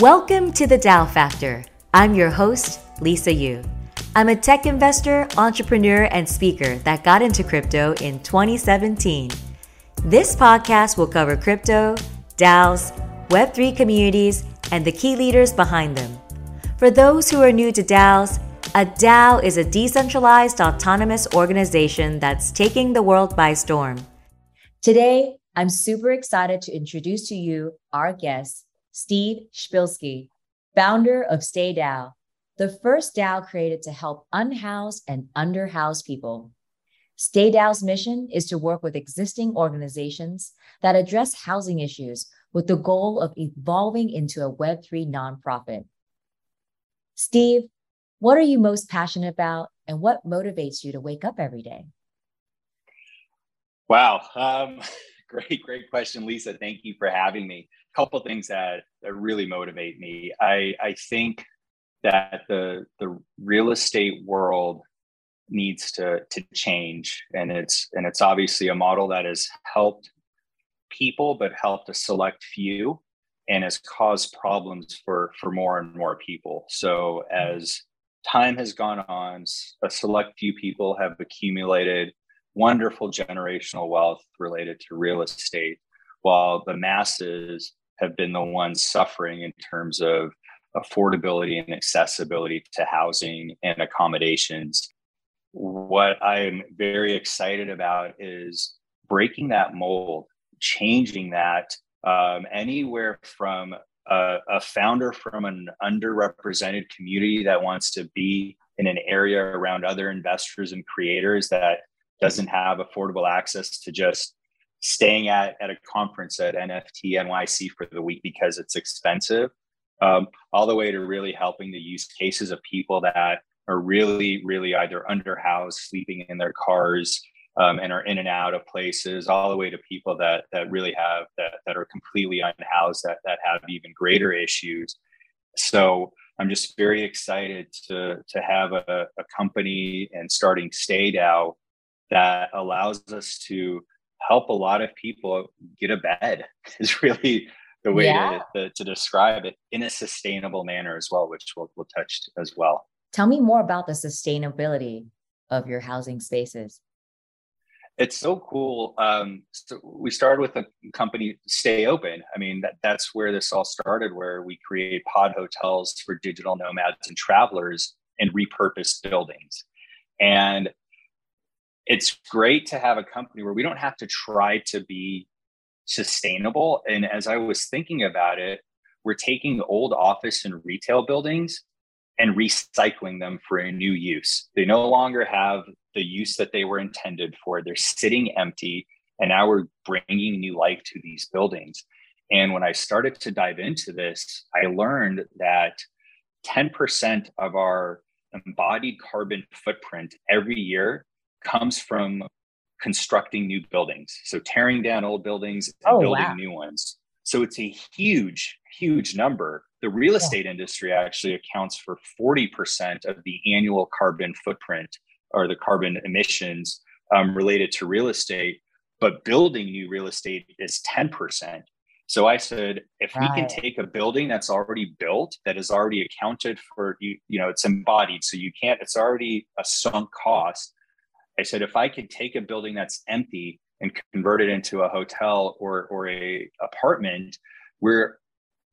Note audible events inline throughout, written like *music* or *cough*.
Welcome to the DAO Factor. I'm your host, Lisa Yu. I'm a tech investor, entrepreneur, and speaker that got into crypto in 2017. This podcast will cover crypto, DAOs, Web3 communities, and the key leaders behind them. For those who are new to DAOs, a DAO is a decentralized autonomous organization that's taking the world by storm. Today, I'm super excited to introduce to you our guest, Steve Shpilsky, founder of Stay DAO, the first DAO created to help unhoused and underhoused people. Stay DAO's mission is to work with existing organizations that address housing issues with the goal of evolving into a Web3 nonprofit. Steve, what are you most passionate about and what motivates you to wake up every day? Wow. Um, *laughs* great, great question, Lisa. Thank you for having me couple things that, that really motivate me. I, I think that the the real estate world needs to to change and it's and it's obviously a model that has helped people but helped a select few and has caused problems for for more and more people so as time has gone on a select few people have accumulated wonderful generational wealth related to real estate while the masses have been the ones suffering in terms of affordability and accessibility to housing and accommodations. What I'm very excited about is breaking that mold, changing that um, anywhere from a, a founder from an underrepresented community that wants to be in an area around other investors and creators that doesn't have affordable access to just staying at, at a conference at NFT NYC for the week because it's expensive, um, all the way to really helping the use cases of people that are really, really either underhoused, sleeping in their cars, um, and are in and out of places, all the way to people that that really have that that are completely unhoused, that that have even greater issues. So I'm just very excited to to have a, a company and starting StayDAO that allows us to help a lot of people get a bed *laughs* is really the way yeah. to, to, to, describe it in a sustainable manner as well, which we'll, we'll touch as well. Tell me more about the sustainability of your housing spaces. It's so cool. Um, so we started with a company, Stay Open. I mean, that, that's where this all started, where we create pod hotels for digital nomads and travelers and repurposed buildings. And it's great to have a company where we don't have to try to be sustainable. And as I was thinking about it, we're taking old office and retail buildings and recycling them for a new use. They no longer have the use that they were intended for. They're sitting empty. And now we're bringing new life to these buildings. And when I started to dive into this, I learned that 10% of our embodied carbon footprint every year comes from constructing new buildings. So tearing down old buildings and oh, building wow. new ones. So it's a huge, huge number. The real estate yeah. industry actually accounts for 40% of the annual carbon footprint or the carbon emissions um, related to real estate. But building new real estate is 10%. So I said, if right. we can take a building that's already built, that is already accounted for, you, you know, it's embodied. So you can't, it's already a sunk cost I said, if I could take a building that's empty and convert it into a hotel or, or a apartment, we're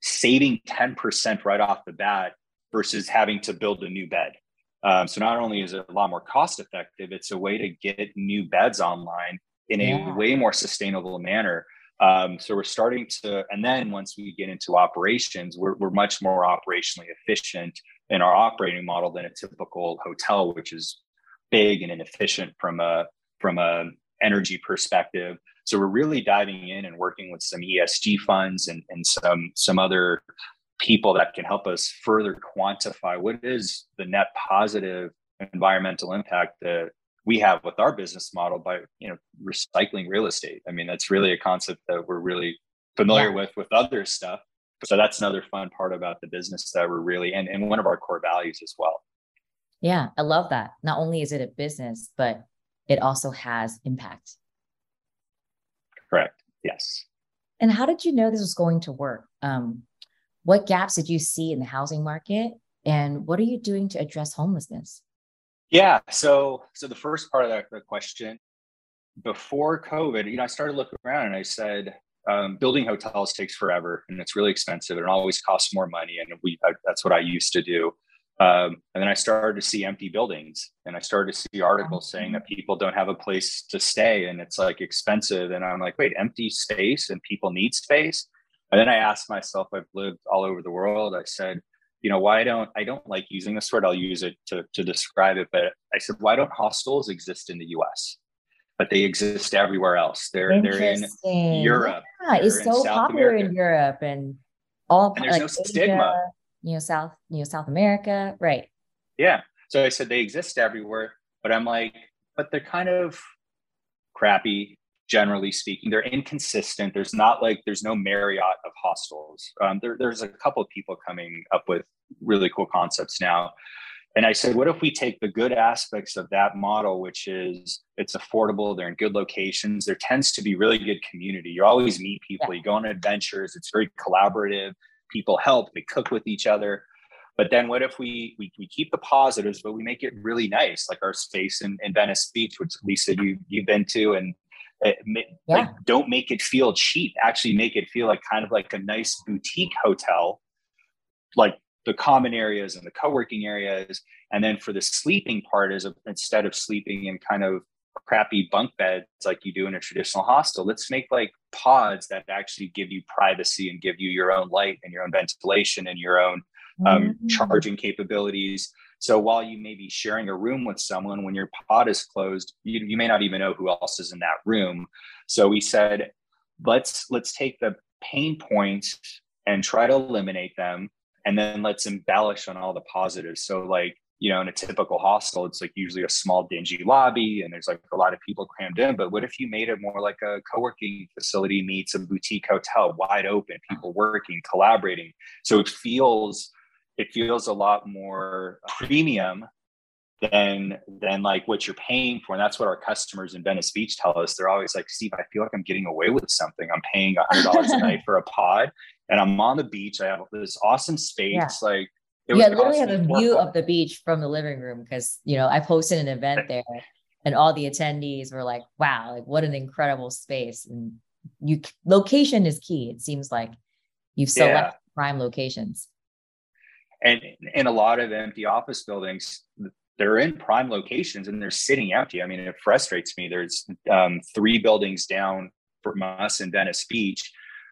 saving 10% right off the bat versus having to build a new bed. Um, so not only is it a lot more cost effective, it's a way to get new beds online in a yeah. way more sustainable manner. Um, so we're starting to, and then once we get into operations, we're, we're much more operationally efficient in our operating model than a typical hotel, which is big and inefficient from a from a energy perspective. So we're really diving in and working with some ESG funds and, and some some other people that can help us further quantify what is the net positive environmental impact that we have with our business model by you know recycling real estate. I mean that's really a concept that we're really familiar yeah. with with other stuff. So that's another fun part about the business that we're really and, and one of our core values as well. Yeah, I love that. Not only is it a business, but it also has impact. Correct. Yes. And how did you know this was going to work? Um, what gaps did you see in the housing market and what are you doing to address homelessness? Yeah. So, so the first part of that, the question before COVID, you know, I started looking around and I said, um, building hotels takes forever and it's really expensive and it always costs more money. And we, I, that's what I used to do. Um, and then I started to see empty buildings and I started to see articles saying that people don't have a place to stay and it's like expensive. And I'm like, wait, empty space and people need space. And then I asked myself, I've lived all over the world. I said, you know, why don't I don't like using this word? I'll use it to, to describe it. But I said, why don't hostels exist in the US? But they exist everywhere else. They're they're in Europe. Yeah, it's so popular America. in Europe and all and there's like no Asia. stigma you know, South, you know, South America. Right. Yeah. So I said they exist everywhere, but I'm like, but they're kind of crappy, generally speaking. They're inconsistent. There's not like there's no Marriott of hostels. Um, there, there's a couple of people coming up with really cool concepts now. And I said, what if we take the good aspects of that model, which is it's affordable, they're in good locations, there tends to be really good community. You always meet people, yeah. you go on adventures, it's very collaborative people help, they cook with each other. But then what if we, we, we keep the positives, but we make it really nice, like our space in, in Venice Beach, which Lisa, you, you've been to, and it, yeah. like don't make it feel cheap. Actually make it feel like kind of like a nice boutique hotel, like the common areas and the co-working areas. And then for the sleeping part is instead of sleeping in kind of crappy bunk beds like you do in a traditional hostel. Let's make like pods that actually give you privacy and give you your own light and your own ventilation and your own um, mm-hmm. charging capabilities. So while you may be sharing a room with someone, when your pod is closed, you, you may not even know who else is in that room. So we said, let's let's take the pain points and try to eliminate them, and then let's embellish on all the positives. So like you know, in a typical hostel, it's like usually a small dingy lobby and there's like a lot of people crammed in. But what if you made it more like a co-working facility meets a boutique hotel, wide open, hmm. people working, collaborating. So it feels it feels a lot more premium than than like what you're paying for. And that's what our customers in Venice Beach tell us. They're always like, Steve, I feel like I'm getting away with something. I'm paying a hundred dollars a *laughs* night for a pod and I'm on the beach. I have this awesome space. Yeah. Like it yeah, literally have a view of the beach from the living room because you know I posted an event there, and all the attendees were like, "Wow, like what an incredible space!" And you location is key. It seems like you've selected yeah. prime locations. And in a lot of empty office buildings, they're in prime locations and they're sitting empty. I mean, it frustrates me. There's um, three buildings down from us in Venice Beach.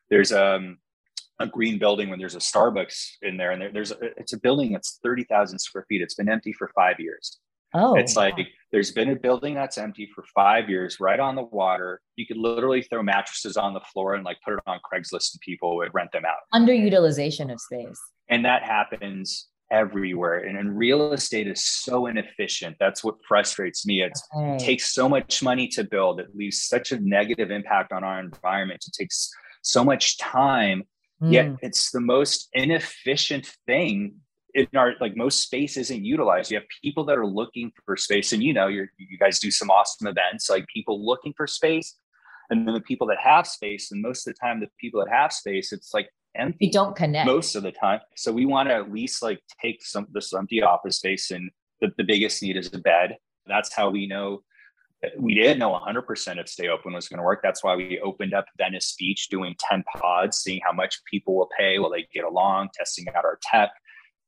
There's um, a green building when there's a Starbucks in there, and there, there's a, it's a building that's thirty thousand square feet. It's been empty for five years. Oh, it's like there's been a building that's empty for five years, right on the water. You could literally throw mattresses on the floor and like put it on Craigslist, and people would rent them out. Underutilization of space, and that happens everywhere. And, and real estate is so inefficient. That's what frustrates me. It's, okay. It takes so much money to build. It leaves such a negative impact on our environment. It takes so much time Mm. Yet it's the most inefficient thing in our like most space isn't utilized. You have people that are looking for space, and you know, you you guys do some awesome events, like people looking for space, and then the people that have space, and most of the time, the people that have space, it's like empty. You don't connect most of the time. So we want to at least like take some this empty office space, and the, the biggest need is a bed. That's how we know we didn't know 100% if stay open was going to work. That's why we opened up venice beach doing 10 pods seeing how much people will pay will they get along testing out our tech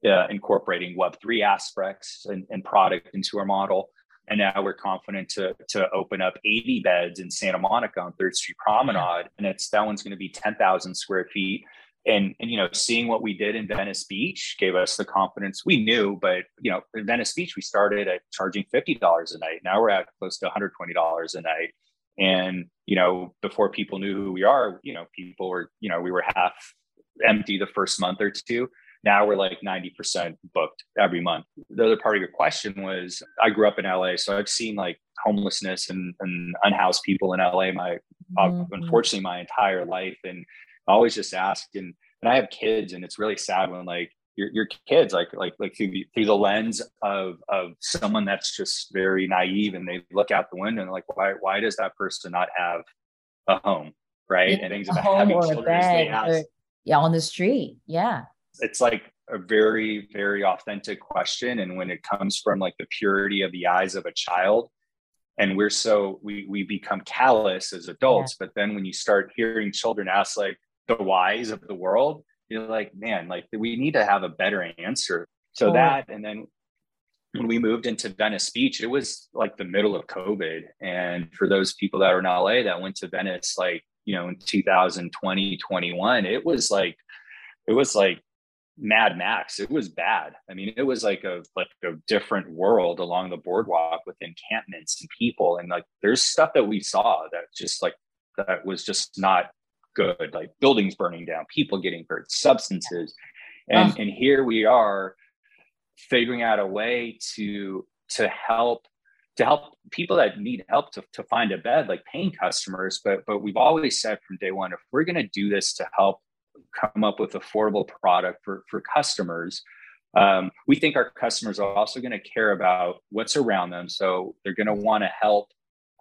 uh, incorporating web3 aspects and, and, product into our model. And now we're confident to, to open up 80 beds in santa monica on third street promenade and it's that one's going to be 10000 square feet and and you know seeing what we did in venice beach gave us the confidence we knew but you know in venice beach we started at charging $50 a night. Now we're at close to $120 a night. And you know before people knew who we are you know people were you know we were half empty the first month or two. Now we're like 90% booked every month. The other part of your question was i grew up in la so i've seen like homelessness and, and unhoused people in la my mm-hmm. unfortunately my entire life. And I always just ask and and I have kids and it's really sad when like your, your kids like like like through the, through the lens of of someone that's just very naive and they look out the window and like why why does that person not have a home? Right? And things about having children they ask, or, yeah on the street yeah. It's like a very very authentic question and when it comes from like the purity of the eyes of a child and we're so we we become callous as adults yeah. but then when you start hearing children ask like the whys of the world you're like man like we need to have a better answer so that and then when we moved into venice beach it was like the middle of covid and for those people that are in la that went to venice like you know in 2020 21 it was like it was like Mad Max. It was bad. I mean, it was like a like a different world along the boardwalk with encampments and people. And like there's stuff that we saw that just like that was just not good, like buildings burning down, people getting hurt, substances. And oh. and here we are figuring out a way to to help to help people that need help to, to find a bed like paying customers but but we've always said from day one if we're going to do this to help come up with affordable product for, for customers. Um, we think our customers are also going to care about what's around them. So they're going to want to help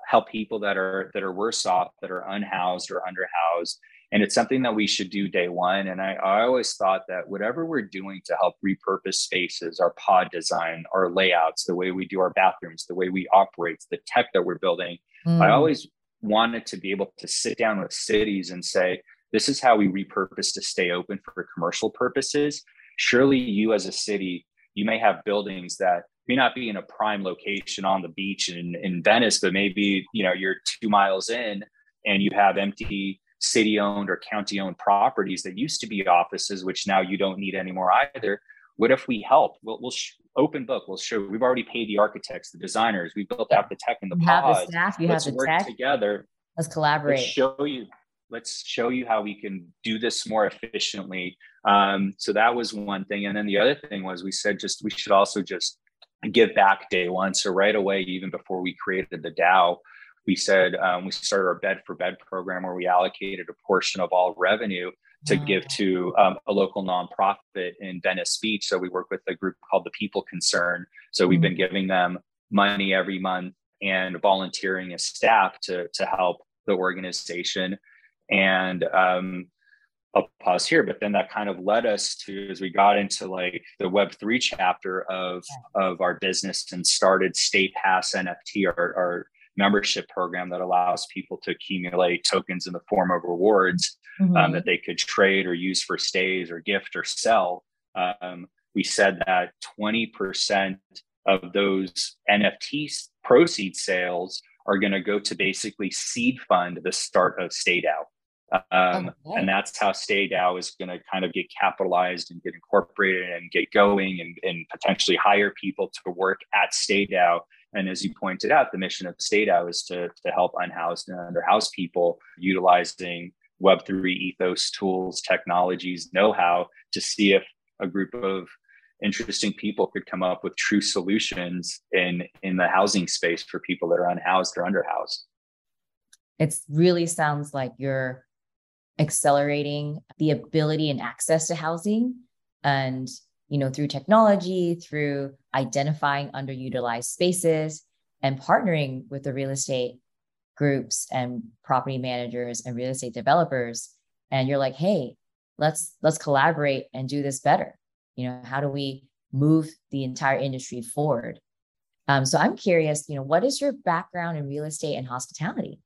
help people that are that are worse off, that are unhoused or underhoused. And it's something that we should do day one. And I, I always thought that whatever we're doing to help repurpose spaces, our pod design, our layouts, the way we do our bathrooms, the way we operate, the tech that we're building, mm. I always wanted to be able to sit down with cities and say, this is how we repurpose to stay open for commercial purposes. Surely you as a city, you may have buildings that may not be in a prime location on the beach in, in Venice, but maybe you know you're two miles in and you have empty city owned or county owned properties that used to be offices, which now you don't need anymore either. What if we help? We'll, we'll sh- open book. We'll show. We've already paid the architects, the designers. We built out the tech and the you pods. Have the staff. You Let's have the work tech. together. Let's collaborate. Let's show you let's show you how we can do this more efficiently um, so that was one thing and then the other thing was we said just we should also just give back day one so right away even before we created the dao we said um, we started our bed for bed program where we allocated a portion of all revenue to wow. give to um, a local nonprofit in Venice Beach. So we work with a group called the People Concern. So we've mm-hmm. been giving them money every month and volunteering as staff to to help the organization. And um, I'll pause here, but then that kind of led us to as we got into like the Web three chapter of of our business and started Stay Pass NFT, our, our membership program that allows people to accumulate tokens in the form of rewards um, mm-hmm. um, that they could trade or use for stays or gift or sell. Um, we said that 20% of those NFT proceed sales are going to go to basically seed fund the start of StayDAO. Um, oh, and that's how Stay StayDAO is going to kind of get capitalized and get incorporated and get going and, and potentially hire people to work at Stay StayDAO. And as you pointed out, the mission of Stay StayDAO is to, to help unhoused and underhoused people utilizing Web3 ethos tools, technologies, know how to see if a group of interesting people could come up with true solutions in, in the housing space for people that are unhoused or underhoused. It really sounds like you're accelerating the ability and access to housing and you know through technology through identifying underutilized spaces and partnering with the real estate groups and property managers and real estate developers. And you're like hey let's let's collaborate and do this better. You know how do we move the entire industry forward? Um, so i'm curious you know what is your background in real estate and hospitality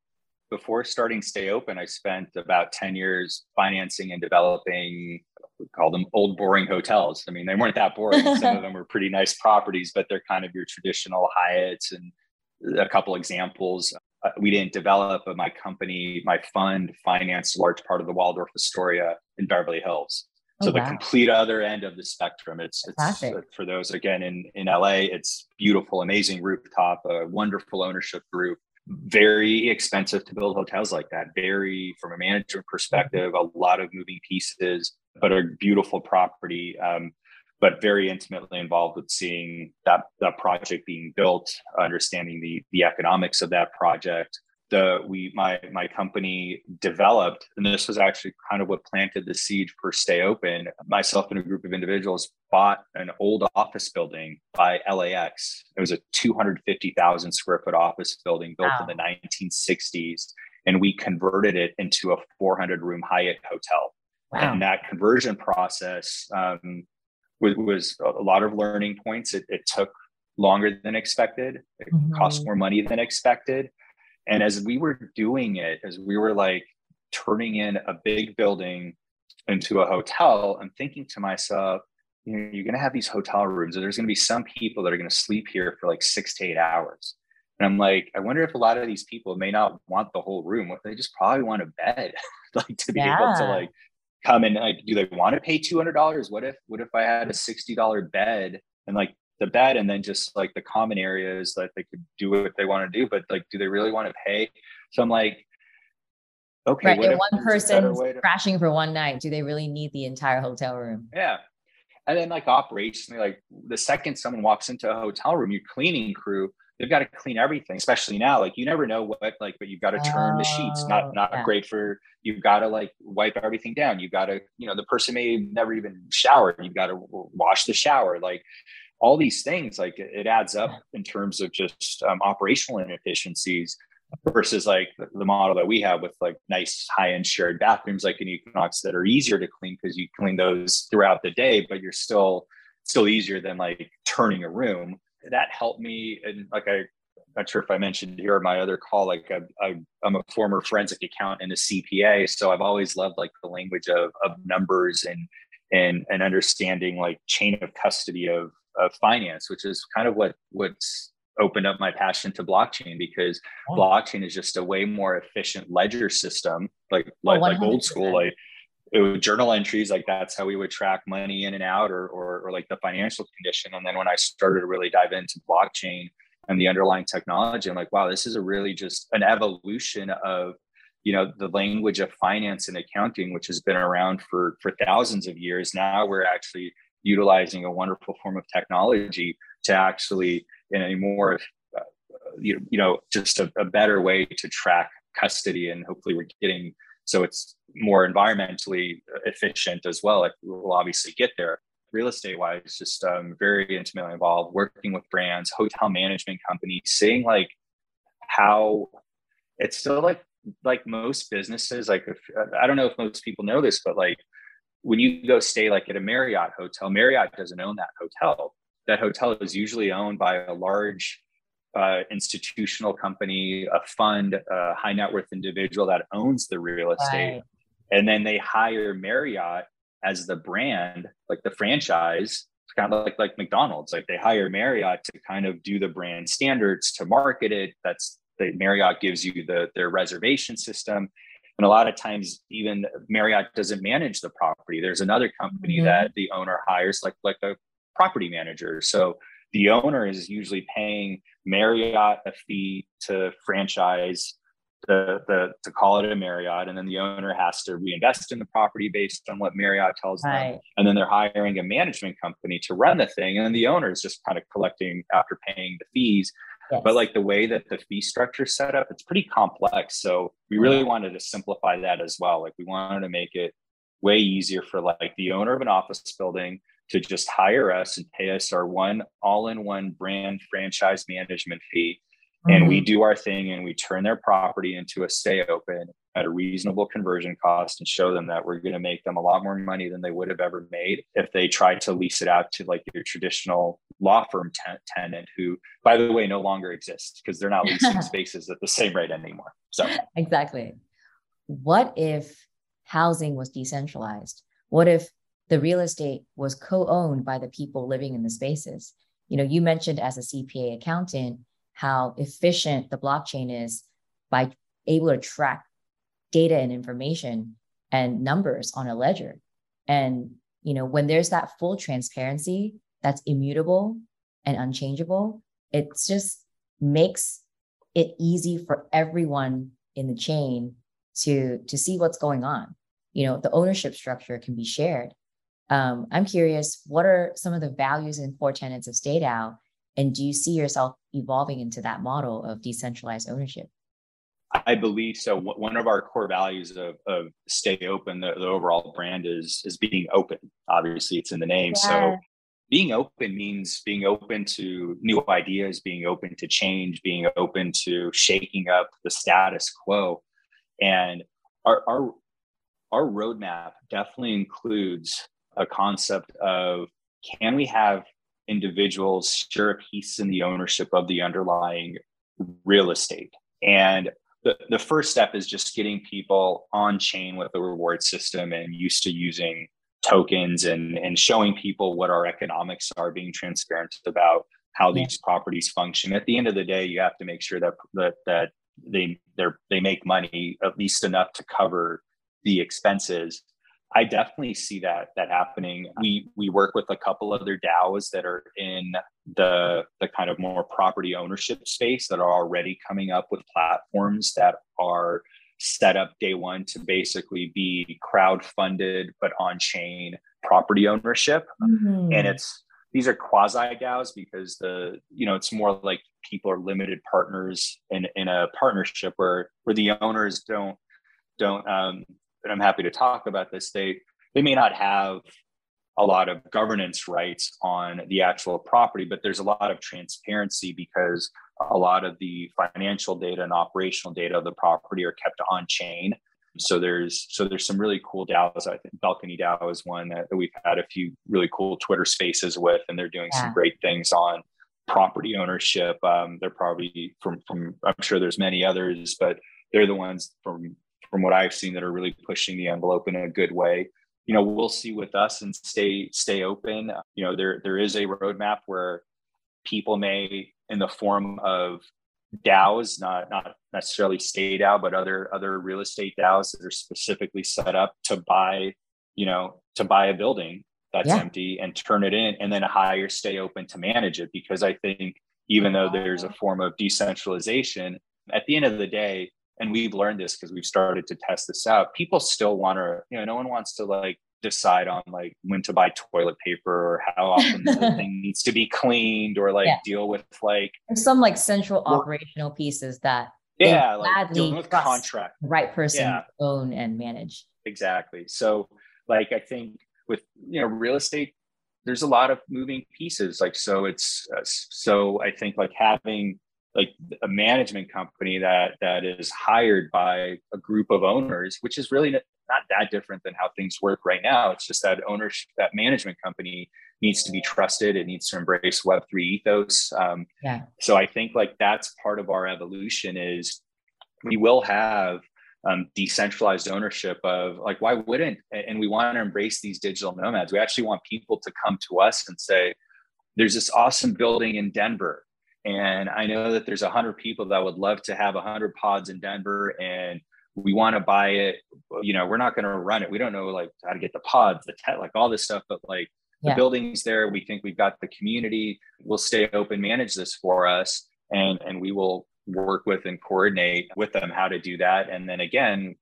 before starting Stay Open, I spent about 10 years financing and developing, we call them old boring hotels. I mean, they weren't that boring. *laughs* Some of them were pretty nice properties, but they're kind of your traditional Hyatts and a couple examples. Uh, we didn't develop, but my company, my fund financed a large part of the Waldorf Astoria in Beverly Hills. Oh, so oh, the wow. complete other end of the spectrum. It's, it's uh, for those again in in LA. It's beautiful, amazing rooftop, a wonderful ownership group very expensive to build hotels like that. Very, from a management perspective, a lot of moving pieces, but a beautiful property. Um, but very intimately involved with seeing that that project being built, understanding the the economics of that project, the we my my company developed and this was actually kind of what planted the seed for stay open myself and a group of individuals bought an old office building by lax it was a 250000 square foot office building built wow. in the 1960s and we converted it into a 400 room hyatt hotel Wow. And that conversion process um, was, was, a lot of learning points. It, it took longer than expected. It mm-hmm. cost more money than expected. And as we were doing it, as we were like turning in a big building into a hotel, I'm thinking to myself, you know, you're going to have these hotel rooms, and there's going to be some people that are going to sleep here for like six to eight hours. And I'm like, I wonder if a lot of these people may not want the whole room. They just probably want a bed, *laughs* like to be yeah. able to like come and like, do they want to pay two hundred dollars? What if what if I had a sixty dollar bed and like the bed and then just like the common areas that they could do what they want to do, but like, do they really want to pay? So I'm like, okay, right. one person crashing for one night, do they really need the entire hotel room? Yeah. And then like operationally, like the second someone walks into a hotel room, your cleaning crew, they've got to clean everything, especially now. Like you never know what like, but you've got to turn oh, the sheets. Not oh, not yeah. great for you've got to like wipe everything down. You've got to, you know, the person may never even shower. You've got to wash the shower. Like all these things like it adds up in terms of just um, operational inefficiencies versus like the model that we have with like nice high-end shared bathrooms like in equinox that are easier to clean because you clean those throughout the day but you're still still easier than like turning a room that helped me and like i I'm not sure if I mentioned here on my other call, like I, am a former forensic accountant and a CPA. So I've always loved like the language of, of numbers and, and, and understanding like chain of custody of, of finance, which is kind of what what's opened up my passion to blockchain because oh. blockchain is just a way more efficient ledger system, like oh, like, like old school, like it was journal entries, like that's how we would track money in and out, or, or or like the financial condition. And then when I started to really dive into blockchain and the underlying technology, I'm like, wow, this is a really just an evolution of you know the language of finance and accounting which has been around for for thousands of years now we're actually utilizing a wonderful form of technology to actually in a more uh, you, you know just a, a better way to track custody and hopefully we're getting so it's more environmentally efficient as well like we'll obviously get there real estate wise just um, very intimately involved working with brands hotel management companies seeing like how it's still like like most businesses like if, i don't know if most people know this but like when you go stay like at a Marriott hotel, Marriott doesn't own that hotel. That hotel is usually owned by a large uh, institutional company, a fund, a high net worth individual that owns the real estate. Right. And then they hire Marriott as the brand, like the franchise. It's kind of like, like McDonald's. Like they hire Marriott to kind of do the brand standards to market it. That's the Marriott gives you the their reservation system and a lot of times even marriott doesn't manage the property there's another company mm-hmm. that the owner hires like like a property manager so the owner is usually paying marriott a fee to franchise the, the to call it a Marriott, and then the owner has to reinvest in the property based on what Marriott tells right. them, and then they're hiring a management company to run the thing, and then the owner is just kind of collecting after paying the fees Yes. But like the way that the fee structure is set up, it's pretty complex. So we mm-hmm. really wanted to simplify that as well. Like we wanted to make it way easier for like the owner of an office building to just hire us and pay us our one all-in-one brand franchise management fee mm-hmm. and we mm-hmm. do our thing and we turn their property into a stay open at a reasonable conversion cost and show them that we're going to make them a lot more money than they would have ever made if they tried to lease it out to like your traditional law firm ten- tenant who by the way no longer exists because they're not *laughs* leasing spaces at the same rate anymore so exactly what if housing was decentralized what if the real estate was co-owned by the people living in the spaces you know you mentioned as a cpa accountant how efficient the blockchain is by able to track data and information and numbers on a ledger. And you know, when there's that full transparency that's immutable and unchangeable, it just makes it easy for everyone in the chain to to see what's going on. You know, the ownership structure can be shared. Um, I'm curious, what are some of the values and core tenets of StayDAO and do you see yourself evolving into that model of decentralized ownership? I believe so. One of our core values of, of stay open, the, the overall brand is is being open. Obviously, it's in the name. Yeah. So being open means being open to new ideas, being open to change, being open to shaking up the status quo. And our, our our roadmap definitely includes a concept of can we have individuals share a piece in the ownership of the underlying real estate? And the, the first step is just getting people on chain with the reward system and used to using tokens and, and showing people what our economics are, being transparent about how these properties function. At the end of the day, you have to make sure that that, that they they they make money at least enough to cover the expenses. I definitely see that that happening. We we work with a couple other DAOs that are in the the kind of more property ownership space that are already coming up with platforms that are set up day one to basically be crowd funded but on chain property ownership, mm-hmm. and it's these are quasi DAOs because the you know it's more like people are limited partners in in a partnership where where the owners don't don't um, and I'm happy to talk about this, they they may not have a lot of governance rights on the actual property, but there's a lot of transparency because a lot of the financial data and operational data of the property are kept on chain. So there's so there's some really cool DAOs. I think Balcony DAO is one that, that we've had a few really cool Twitter spaces with, and they're doing yeah. some great things on property ownership. Um, they're probably from from I'm sure there's many others, but they're the ones from from what I've seen that are really pushing the envelope in a good way. You know, we'll see with us and stay stay open. You know, there there is a roadmap where people may, in the form of DAOs, not not necessarily StayDAO, but other other real estate DAOs that are specifically set up to buy, you know, to buy a building that's yeah. empty and turn it in, and then hire stay open to manage it. Because I think even though there's a form of decentralization, at the end of the day, and we've learned this because we've started to test this out people still want to you know no one wants to like decide on like when to buy toilet paper or how *laughs* often the thing needs to be cleaned or like yeah. deal with like There's some like central work. operational pieces that yeah like dealing with contract right person yeah. own and manage exactly so like i think with you know real estate there's a lot of moving pieces like so it's uh, so i think like having like a management company that that is hired by a group of owners which is really not that different than how things work right now. It's just that ownership that management company needs to be trusted. It needs to embrace web3 ethos. Um, yeah. so i think like that's part of our evolution is we will have um, decentralized ownership of like why wouldn't and we want to embrace these digital nomads. We actually want people to come to us and say there's this awesome building in denver and I know that there's a hundred people that would love to have a hundred pods in Denver and we want to buy it. You know, we're not going to run it. We don't know like how to get the pods, the tech, like all this stuff, but like yeah. the building's there. We think we've got the community. We'll stay open, manage this for us, and and we will work with and coordinate with them how to do that. And then again,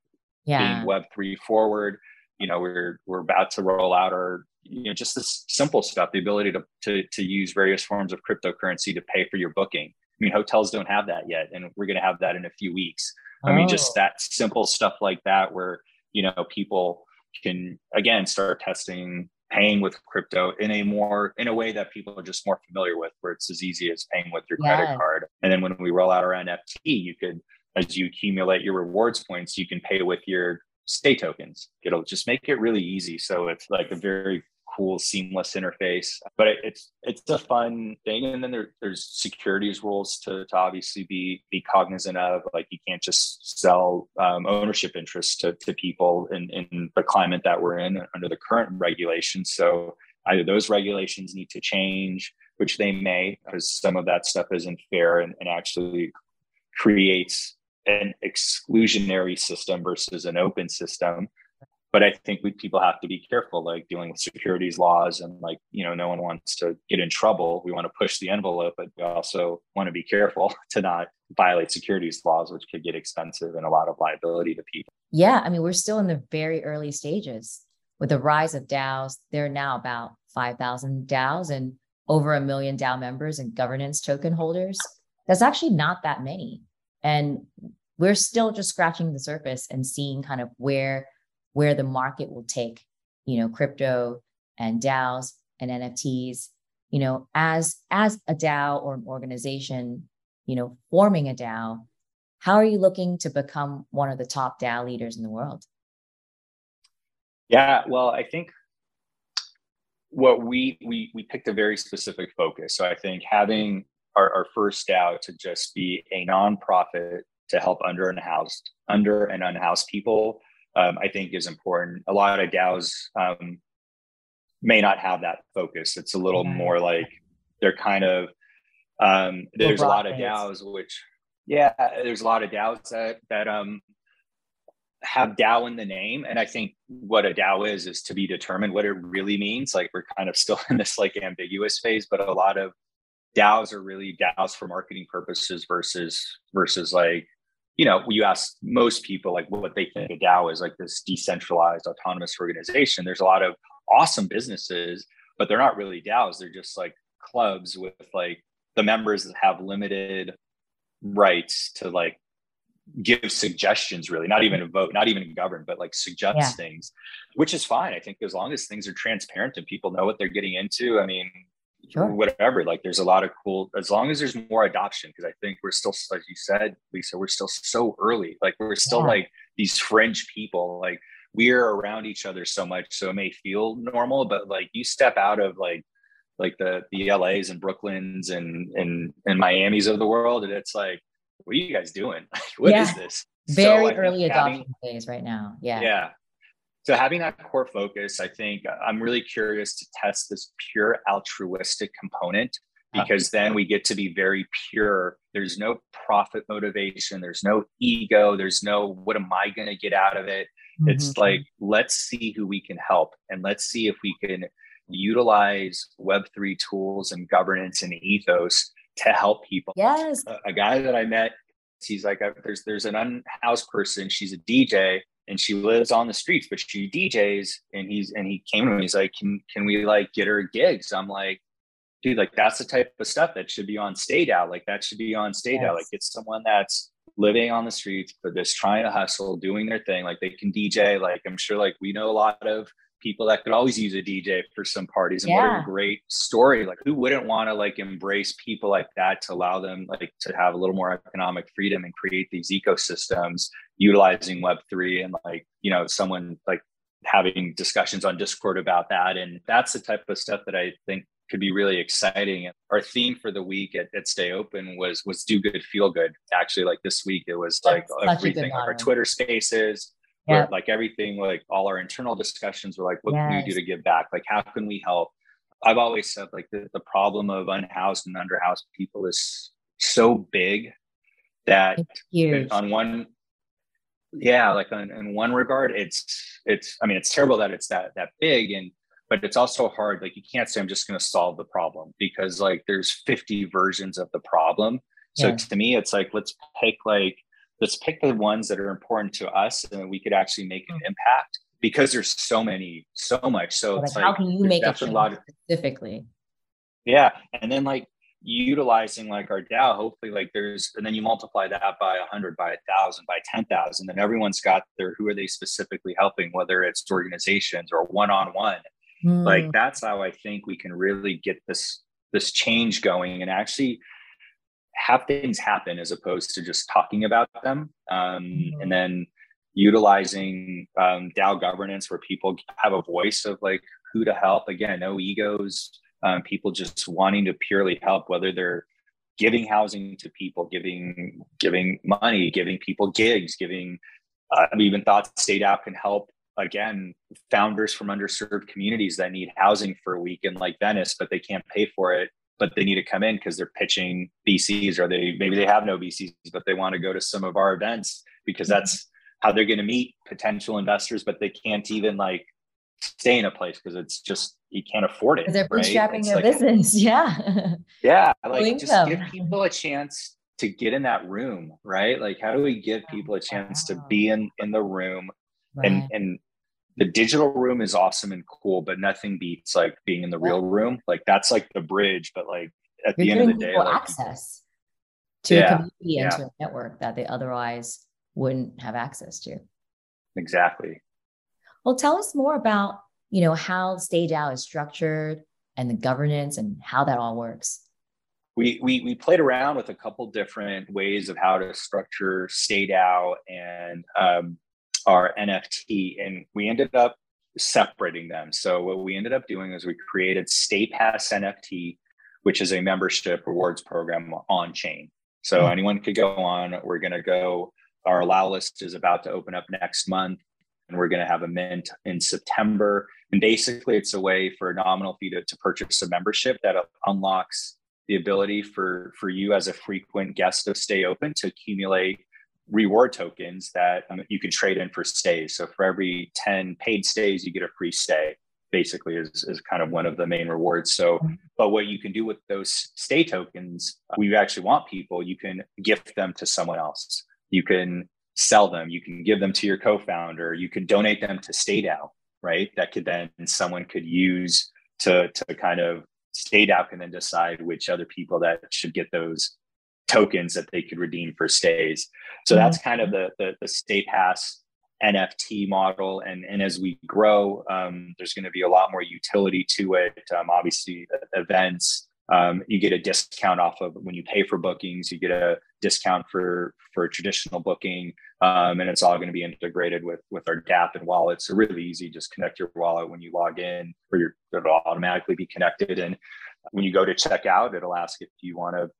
yeah. being Web three forward, you know, we're we're about to roll out our you know just this simple stuff the ability to, to to use various forms of cryptocurrency to pay for your booking i mean hotels don't have that yet and we're going to have that in a few weeks i mean just oh. that simple stuff like that where you know people can again start testing paying with crypto in a more in a way that people are just more familiar with where it's as easy as paying with your yes. credit card and then when we roll out our nft you could as you accumulate your rewards points you can pay with your stay tokens. It'll just make it really easy. So it's like a very cool seamless interface but it, it's it's a fun thing. And then there, there's securities rules to, to obviously be be cognizant of. Like you can't just sell um, ownership interests to, to people in, in the climate that we're in under the current regulations. So either those regulations need to change which they may because some of that stuff isn't fair and, and actually creates an exclusionary system versus an open system but I think we, people have to be careful, like dealing with securities laws and like, you know, no one wants to get in trouble. We want to push the envelope, but we also want to be careful *laughs* to not violate securities laws, which could get expensive and a lot of liability to people. Yeah. I mean, we're still in the very early stages with the rise of DAOs. There are now about 5,000 DAOs and over a million DAO members and governance token holders. That's actually not that many. And we're still just scratching the surface and seeing kind of where where the market will take, you know, crypto and DAOs and NFTs, you know, as as a DAO or an organization, you know, forming a DAO, how are you looking to become one of the top DAO leaders in the world? Yeah, well, I think what we we we picked a very specific focus. So I think having our, our first DAO to just be a nonprofit to help under and housed under and unhoused people, um, I think is important. A lot of DAOs um, may not have that focus. It's a little more like they're kind of um, there's a lot of DAOs which yeah, there's a lot of DAOs that that um have DAO in the name. And I think what a DAO is is to be determined what it really means. Like we're kind of still *laughs* in this like ambiguous phase, but a lot of DAOs are really DAOs for marketing purposes versus versus like, you know, you ask most people like what they think a DAO is like this decentralized autonomous organization. There's a lot of awesome businesses, but they're not really DAOs. They're just like clubs with like the members that have limited rights to like give suggestions really not even a vote not even govern but like suggest yeah. things which is fine i think as long as things are transparent and people know what they're getting into i mean sure. whatever like there's a lot of cool as long as there's more adoption because i think we're still like you said lisa we're still so early like we're still yeah. like these fringe people like we're around each other so much so it may feel normal but like you step out of like like the the LAs and Brooklyns and and and Miami's of the world and it's like what are you guys doing? *laughs* What yeah. is this? Very so early adoption having, phase right now. Yeah. Yeah. So having that core focus, I think I'm really curious to test this pure altruistic component because then we get to be very pure. There's no profit motivation, there's no ego, there's no what am I going to get out of it? Mm-hmm. It's like let's see who we can help and let's see if we can utilize web3 tools and governance and ethos to help people. Yes. A, a guy that I met, he's like, uh, there's there's an unhoused person. She's a DJ and she lives on the streets, but she DJs. And he's and he came to me. He's like, can can we like get her gigs? I'm like, dude, like that's the type of stuff that should be on StayDAO. Like that should be on StayDAO. Yes. Like it's someone that's living on the streets, but just trying to hustle, doing their thing. Like they can DJ. Like I'm sure, like we know a lot of people that could always use a DJ for some parties. And yeah. what a great story. Like who wouldn't want to like embrace people like that to allow them like to have a little more economic freedom and create these ecosystems utilizing web3 and like, you know, someone like having discussions on Discord about that. And that's the type of stuff that I think could be really exciting. Our theme for the week at, at Stay Open was was do good, feel good. Actually, like this week, it was like That's everything, like our Twitter spaces, yeah. like everything, like all our internal discussions were like, what yes. can we do to give back? Like, how can we help? I've always said like the, the problem of unhoused and underhoused people is so big that on one yeah like on, in one regard it's it's i mean it's terrible that it's that that big and but it's also hard like you can't say i'm just going to solve the problem because like there's 50 versions of the problem so yeah. to me it's like let's pick like let's pick the ones that are important to us and we could actually make an mm. impact because there's so many, so much. So like, how can you make a change of, specifically? Yeah. And then like utilizing like our DAO, hopefully like there's, and then you multiply that by a hundred, by a thousand, by 10,000, and everyone's got their, who are they specifically helping, whether it's organizations or one-on-one. Mm. Like that's how I think we can really get this, this change going and actually have things happen as opposed to just talking about them. Um, mm-hmm. And then utilizing um, DAO governance where people have a voice of like who to help. Again, no egos, um, people just wanting to purely help, whether they're giving housing to people, giving giving money, giving people gigs, giving. Uh, I've even thought StayDAO can help again founders from underserved communities that need housing for a week in like Venice, but they can't pay for it but they need to come in because they're pitching VCs or they maybe they have no VCs, but they want to go to some of our events because mm-hmm. that's how they're going to meet potential investors, but they can't even like stay in a place because it's just you can't afford it. They're bootstrapping right? their like, business. *laughs* Yeah. Yeah. Like just give people a chance to get in that room, right? Like how do we give people a chance to be in in the room right. and and the digital room is awesome and cool, but nothing beats like being in the real room. Like that's like the bridge, but like at You're the end of the day, like, access to yeah, a community yeah. and to a network that they otherwise wouldn't have access to. Exactly. Well, tell us more about you know how StayDAO is structured and the governance and how that all works. We, we, we played around with a couple different ways of how to structure StayDAO and um, our NFT. And we ended up separating them. So what we ended up doing is we created Stay Pass NFT, which is a membership rewards program on chain. So mm-hmm. anyone could go on. We're going to go. Our allow list is about to open up next month, and we're going to have a mint in September. And basically, it's a way for a nominal fee to, to purchase a membership that unlocks the ability for for you as a frequent guest of Stay Open to accumulate reward tokens that um, you can trade in for stays. So for every 10 paid stays, you get a free stay, basically, is, is kind of one of the main rewards. So, but what you can do with those stay tokens, we actually want people, you can gift them to someone else. You can sell them, you can give them to your co founder, you can donate them to StayDAO, right? That could then someone could use to, to kind of StayDAO can then decide which other people that should get those tokens that they could redeem for stays. So mm-hmm. that's kind of the, the, the stay pass NFT model. And, and as we grow, um, there's going to be a lot more utility to it. Um, obviously, events, um, you get a discount off of when you pay for bookings, you get a discount for, for traditional booking. Um, and it's all going to be integrated with, with our DApp and wallet. So really easy, just connect your wallet when you log in or you it'll automatically be connected. And when you go to check out, it'll ask if you want to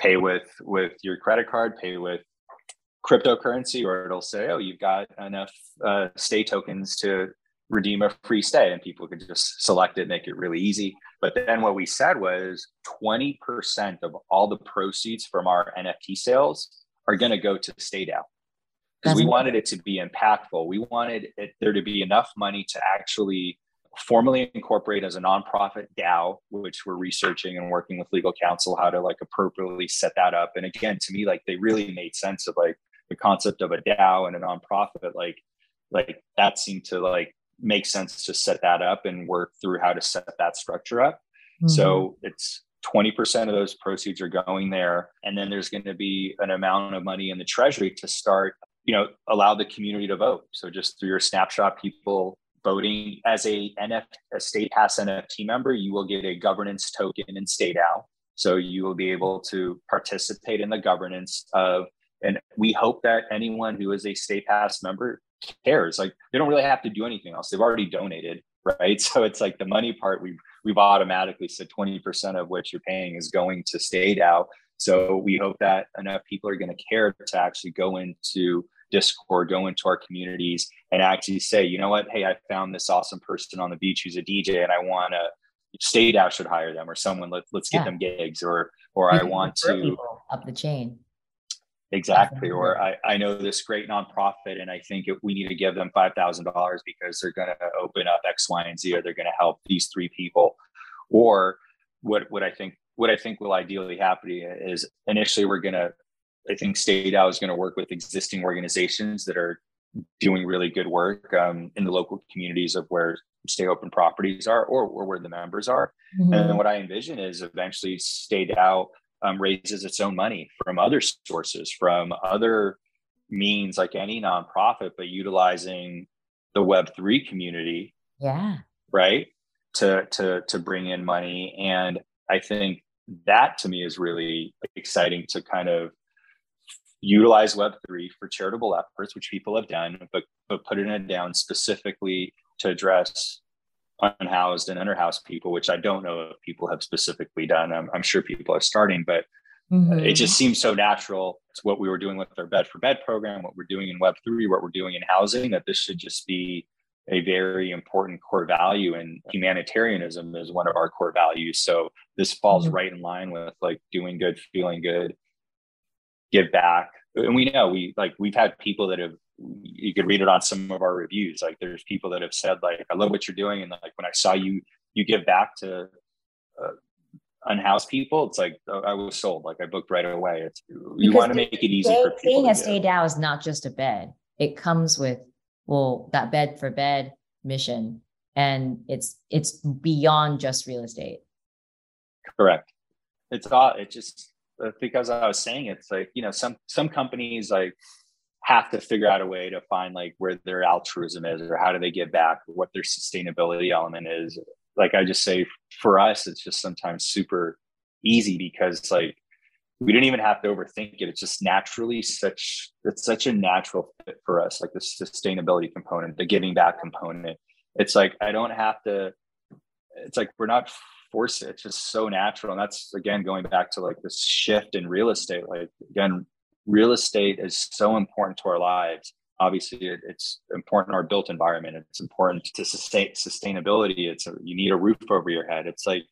pay with with your credit card, pay with cryptocurrency, or it'll say, "Oh, you've got enough uh, stay tokens to redeem a free stay," and people could just select it, make it really easy. But then what we said was 20% of all the proceeds from our NFT sales are going to go to StayDAO because we wanted it to be impactful. We wanted it, there to be enough money to actually formally incorporate as a nonprofit DAO, which we're researching and working with legal counsel how to like appropriately set that up. And again, to me, like they really made sense of like the concept of a DAO and a nonprofit. Like, like that seemed to like make sense to set that up and work through how to set that structure up. Mm-hmm. So it's 20% of those proceeds are going there. And then there's going to be an amount of money in the treasury to start, you know, allow the community to vote. So just through your snapshot, people voting as a NF a Stay Pass NFT member, you will get a governance token in StayDAO. So you will be able to participate in the governance of, and we hope that anyone who is a Stay Pass member cares. Like they don't really have to do anything else. They've already donated, *laughs* right? So it's like the money part we've we've automatically said 20% of what you're paying is going to StayDAO. So we hope that enough people are going to care to actually go into Discord, go into our communities and actually say, you know what, hey, I found this awesome person on the beach who's a DJ and I want to StayDAO should hire them or someone let, let's get yeah. them gigs or or I want to up the chain. Exactly. Or I, I know this great nonprofit and I think if we need to give them five thousand dollars because they're gonna open up X, Y, and Z or they're gonna help these three people. Or what what I think what I think will ideally happen is initially we're gonna I think StayDAO is going to work with existing organizations that are doing really good work um, in the local communities of where stay open properties are or, or where the members are. Mm-hmm. And then what I envision is eventually StayDAO um, raises its own money from other sources, from other means like any nonprofit, but utilizing the Web3 community. Yeah. Right. To, to, to bring in money. And I think that to me is really exciting to kind of utilize Web3 for charitable efforts, which people have done, but, but putting it down specifically to address unhoused and underhoused people, which I don't know if people have specifically done. I'm, I'm sure people are starting, but mm-hmm. it just seems so natural. It's what we were doing with our bed for bed program, what we're doing in Web3, what we're doing in housing, that this should just be a very important core value and humanitarianism is one of our core values so this falls mm-hmm. right in line with like doing good feeling good give back. And we know we like we've had people that have you could read it on some of our reviews. Like there's people that have said like i love what you're doing and like when i saw you you give back to uh, unhoused people it's like oh, i was sold. Like i booked right away. It's you want to make it easy for people Being a stay StayDAO is not just a bed. It comes with well that bed for bed mission and it's it's beyond just real estate. Correct. It's all it just Uh, because I was saying it's like you know some some companies like have to figure out a way to find like where their altruism is or how do they give back or what their sustainability element is like i just say for us it's just sometimes super easy because like we didn't even have to overthink it it's just naturally such it's such a natural fit for us like the sustainability component the giving back component it's like I don't have to. It's like we're not forced. It's just so natural, and that's again going back to like this shift in real estate. Like again, real estate is so important to our lives. Obviously, it, it's important in our built environment. It's important to sustain sustainability. It's a, you need a roof over your head. It's like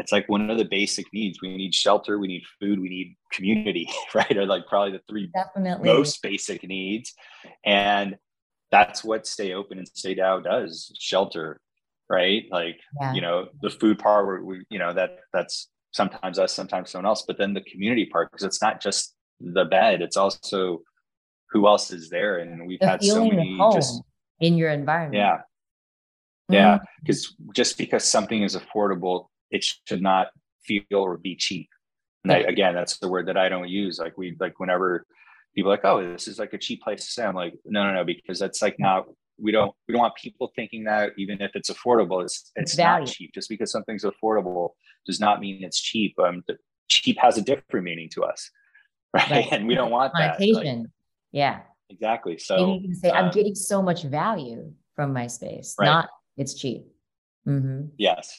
it's like one of the basic needs. We need shelter, we need food, we need community, *laughs* right? Are like probably the three Definitely. most basic needs. And that's what stay open and StayDAO does shelter, right? Like, yeah. you know, the food part where we, you know, that that's sometimes us, sometimes someone else, but then the community part, because it's not just the bed, it's also who else is there. And we've the had so many just in your environment. Yeah. Yeah. Because mm-hmm. just because something is affordable it should not feel or be cheap. And I, again, that's the word that I don't use. Like we like whenever people like, oh, this is like a cheap place to stay. I'm like, no, no, no, because that's like not we don't we don't want people thinking that even if it's affordable, it's it's not cheap. Just because something's affordable does not mean it's cheap. Um, cheap has a different meaning to us, *laughs* right? right. And we don't want that. Like, yeah, exactly. So Maybe you can say, um, I'm getting so much value from my space, right. not it's cheap. Mm-hmm. Yes,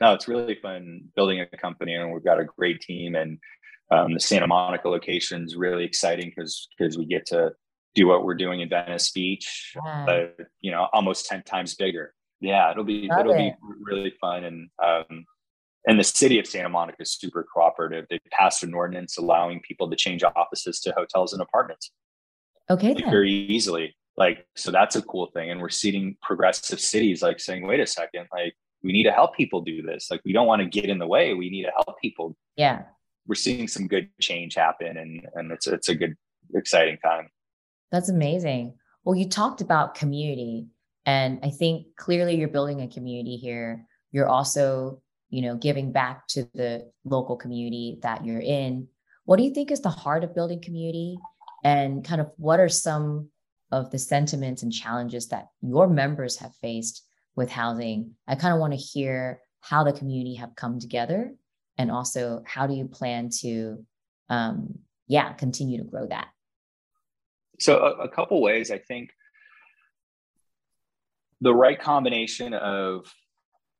no, it's really fun building a company, and we've got a great team. And um, the Santa Monica location is really exciting because because we get to do what we're doing in Venice Beach, yeah. but you know, almost ten times bigger. Yeah, it'll be Love it'll it. be really fun, and um, and the city of Santa Monica is super cooperative. They passed an ordinance allowing people to change offices to hotels and apartments. Okay, like, very easily. Like so, that's a cool thing. And we're seeing progressive cities like saying, "Wait a second, like we need to help people do this. Like we don't want to get in the way. We need to help people. Yeah. We're seeing some good change happen and and it's it's a good exciting time. That's amazing. Well, you talked about community and I think clearly you're building a community here. You're also, you know, giving back to the local community that you're in. What do you think is the heart of building community and kind of what are some of the sentiments and challenges that your members have faced with housing. I kind of want to hear how the community have come together and also how do you plan to um, yeah continue to grow that so a, a couple ways i think the right combination of,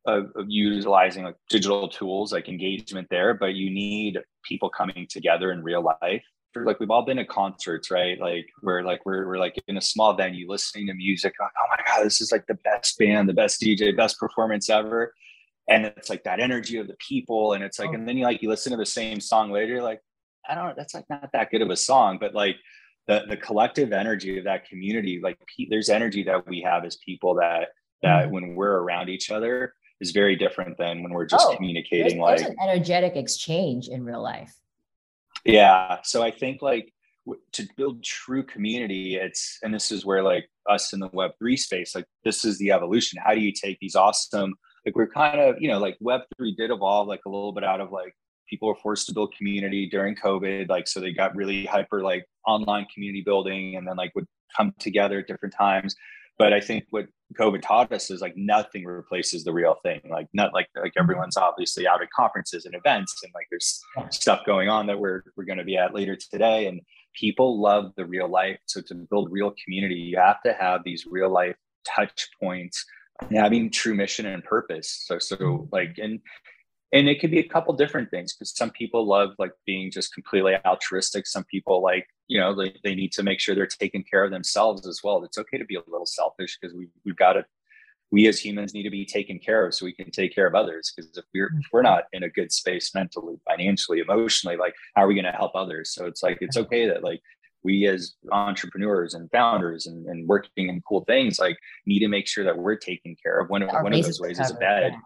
of, of utilizing like digital tools like engagement there but you need people coming together in real life like we've all been at concerts, right? Like we're like we're we're like in a small venue listening to music. Like, oh my god, this is like the best band, the best DJ, best performance ever. And it's like that energy of the people, and it's like, oh. and then you like you listen to the same song later, you're like, I don't, that's like not that good of a song, but like the the collective energy of that community, like there's energy that we have as people that that mm-hmm. when we're around each other is very different than when we're just oh, communicating. There's, like there's an energetic exchange in real life. Yeah. So I think like to build true community, it's, and this is where like us in the Web3 space, like this is the evolution. How do you take these awesome, like we're kind of, you know, like Web3 did evolve like a little bit out of like people were forced to build community during COVID. Like, so they got really hyper like online community building and then like would come together at different times. But I think what COVID taught us is like nothing replaces the real thing. Like not like like everyone's obviously out at conferences and events and like there's stuff going on that we're we're going to be at later today. And people love the real life. So to build real community, you have to have these real life touch points having true mission and purpose. So so mm-hmm. like and and it could be a couple different things because some people love like being just completely altruistic. Some people like you know they, they need to make sure they're taking care of themselves as well. It's okay to be a little selfish because we, we've got to we as humans need to be taken care of so we can take care of others. Because if we're if we're not in a good space mentally financially emotionally like how are we going to help others? So it's like it's okay that like we as entrepreneurs and founders and, and working in cool things like need to make sure that we're taking care of. One of one of those ways is a bed yeah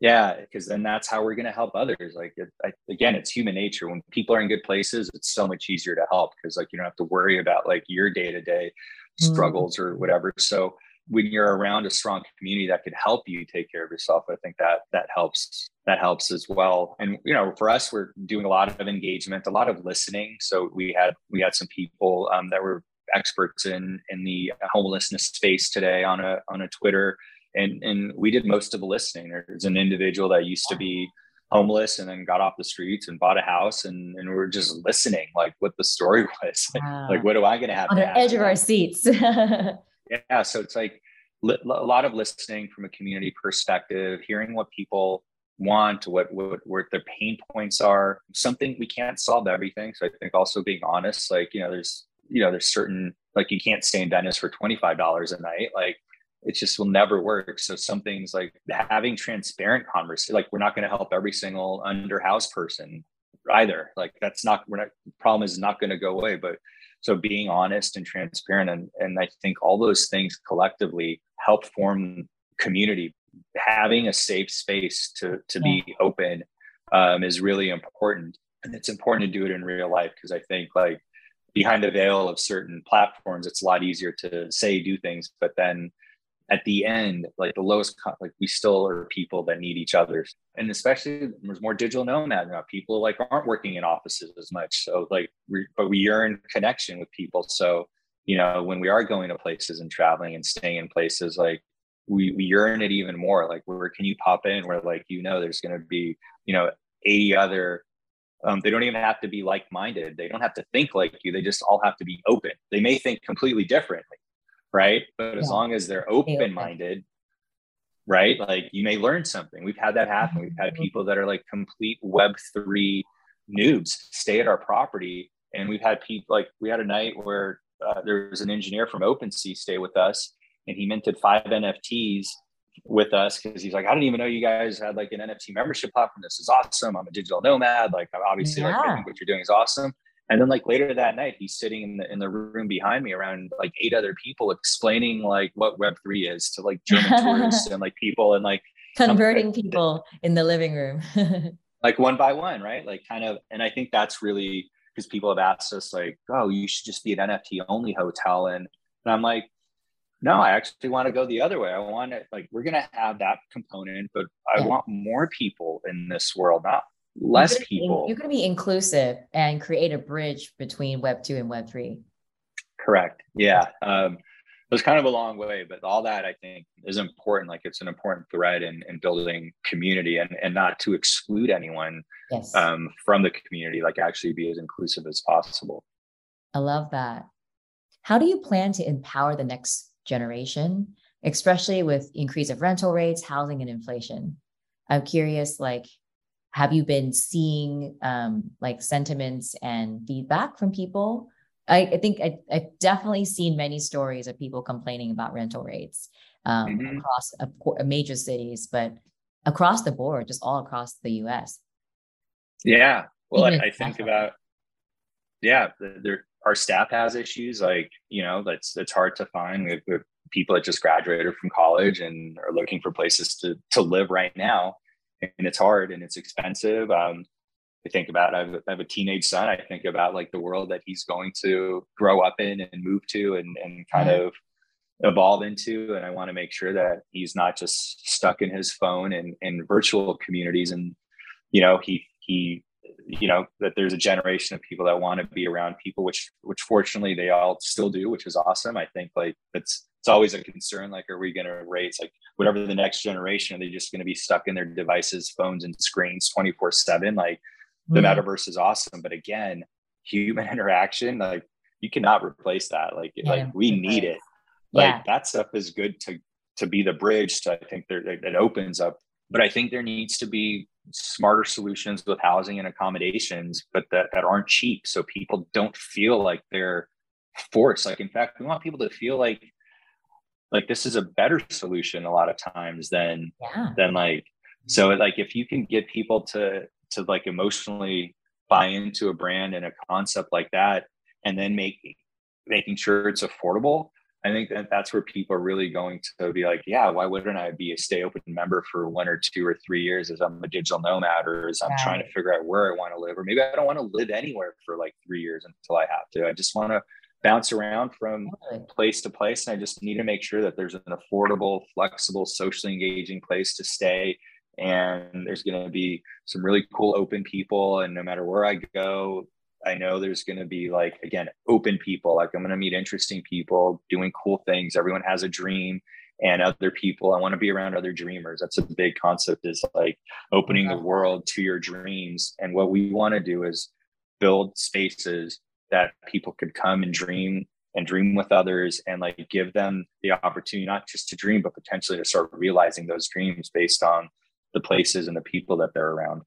yeah because then that's how we're going to help others like it, I, again it's human nature. When people are in good places it's so much easier to help because like you don't have to worry about like your day-to-day mm-hmm. struggles or whatever. So when you're around a strong community that could help you take care of yourself i think that that helps that helps as well. And you know for us we're doing a lot of engagement a lot of listening. So we had we had some people um, that were experts in in the homelessness space today on a on a twitter and and we did most of the listening. There's an individual that used to be homeless and then got off the streets and bought a house and, and we are just listening like what the story *laughs* was wow. like what do i going to have on the edge of our seats *laughs* yeah so it's like li- a lot of listening from a community perspective, hearing what people want, what, what what their pain points are. Something we can't solve everything. So I think also being honest, like you know, there's you know, there's certain like you can't stay in Venice for twenty five dollars a night. Like it just will never work. So some things like having transparent conversation, like we're not going to help every single under house person either. Like that's not we're not problem is not going to go away. But so being honest and transparent and and I think all those things collectively help form community. Having a safe space to to be open um, is really important. And it's important to do it in real life because I think like behind the veil of certain platforms, it's a lot easier to say, do things, but then at the end, like the lowest, like we still are people that need each other. And especially there's more digital nomad now. People like aren't working in offices as much. So like, we, but we yearn connection with people. So, you know, when we are going to places and traveling and staying in places, like we, we yearn it even more. Like where can you pop in where like, you know, there's going to be, you know, 80 other um, they don't even have to be like-minded. They don't have to think like you. They just all have to be open. They may think completely differently, right? But as long as they're open minded, right? Like you may learn something. We've had that happen. We've had people that are like complete Web3 noobs stay at our property. And we've had people like, we had a night where uh, there was an engineer from OpenSea stay with us and he minted five NFTs with us because he's like, I didn't even know you guys had like an NFT membership platform. This is awesome. I'm a digital nomad. Like, obviously, yeah. like, what you're doing is awesome. And then like later that night, he's sitting in the in the room behind me around like eight other people explaining like what Web three is to like German tourists *laughs* and like people and like converting people in the living room. *laughs* like one by one, right? Like kind of, and I think that's really because people have asked us like, oh, you should just be an NFT only hotel, and and I'm like, no, I actually want to go the other way. I want it like we're gonna have that component, but I want more people in this world, not less you're people. Be, you're going to be inclusive and create a bridge between Web two and Web three. Correct. Yeah. Um, it was kind of a long way, but all that I think is important. Like it's an important thread in, in building community and, and not to exclude anyone yes. um, from the community, like actually be as inclusive as possible. I love that. How do you plan to empower the next generation, especially with increase of rental rates, housing, and inflation? I'm curious, like, have you been seeing um, like sentiments and feedback from people? I, I think I, have definitely seen many stories of people complaining about rental rates um, mm-hmm. across a, a major cities, but across the board, just all across the U.S. Yeah, well, I, I think about yeah, there our staff has issues like you know that's that's hard to find. We have, we have people that just graduated from college and are looking for places to to live right now and it's hard and it's expensive. Um, I think about I have, I have, a teenage son. I think about like the world that he's going to grow up in and move to and and kind mm-hmm. of evolve into. And I want to make sure that he's not just stuck in his phone and in virtual communities. And you know, he he you know that there's a generation of people that want to be around people which which fortunately they all still do which is awesome. I think like that's it's always a concern like are we going to raise like whatever the next generation are they just going to be stuck in their devices phones and screens 24 7 like the mm. metaverse is awesome but again human *laughs* interaction like you cannot replace that. Like yeah, like we need it. like yeah. that stuff is good to to be the bridge to i think there it opens up. But i think there needs to be smarter solutions with housing and accommodations but that that aren't cheap so people don't feel like they're forced like in fact we want people to feel like like this is a better solution a lot of times than yeah. than like so like if you can get people to to like emotionally buy into a brand and a concept like that and then make making sure it's affordable i think that that's where people are really going to be like yeah why wouldn't i be a stay open member for one or two or three years as i'm a digital nomad or as i'm right. trying to figure out where i want to live or maybe i don't want to live anywhere for like three years until i have to i just want to bounce around from place to place. And I just need to make sure that there's an affordable, flexible, socially engaging place to stay. And there's going to be some really cool open people. And no matter where I go, I know there's going to be like, again, open people. Like I'm going to meet interesting people doing cool things. Everyone has a dream and other people. I want to be around other dreamers. That's a big concept is like opening the world to your dreams. And what we want to do is build spaces that people could come and dream and dream with others and like give them the opportunity not just to dream but potentially to start realizing those dreams based on the places and the people that they're around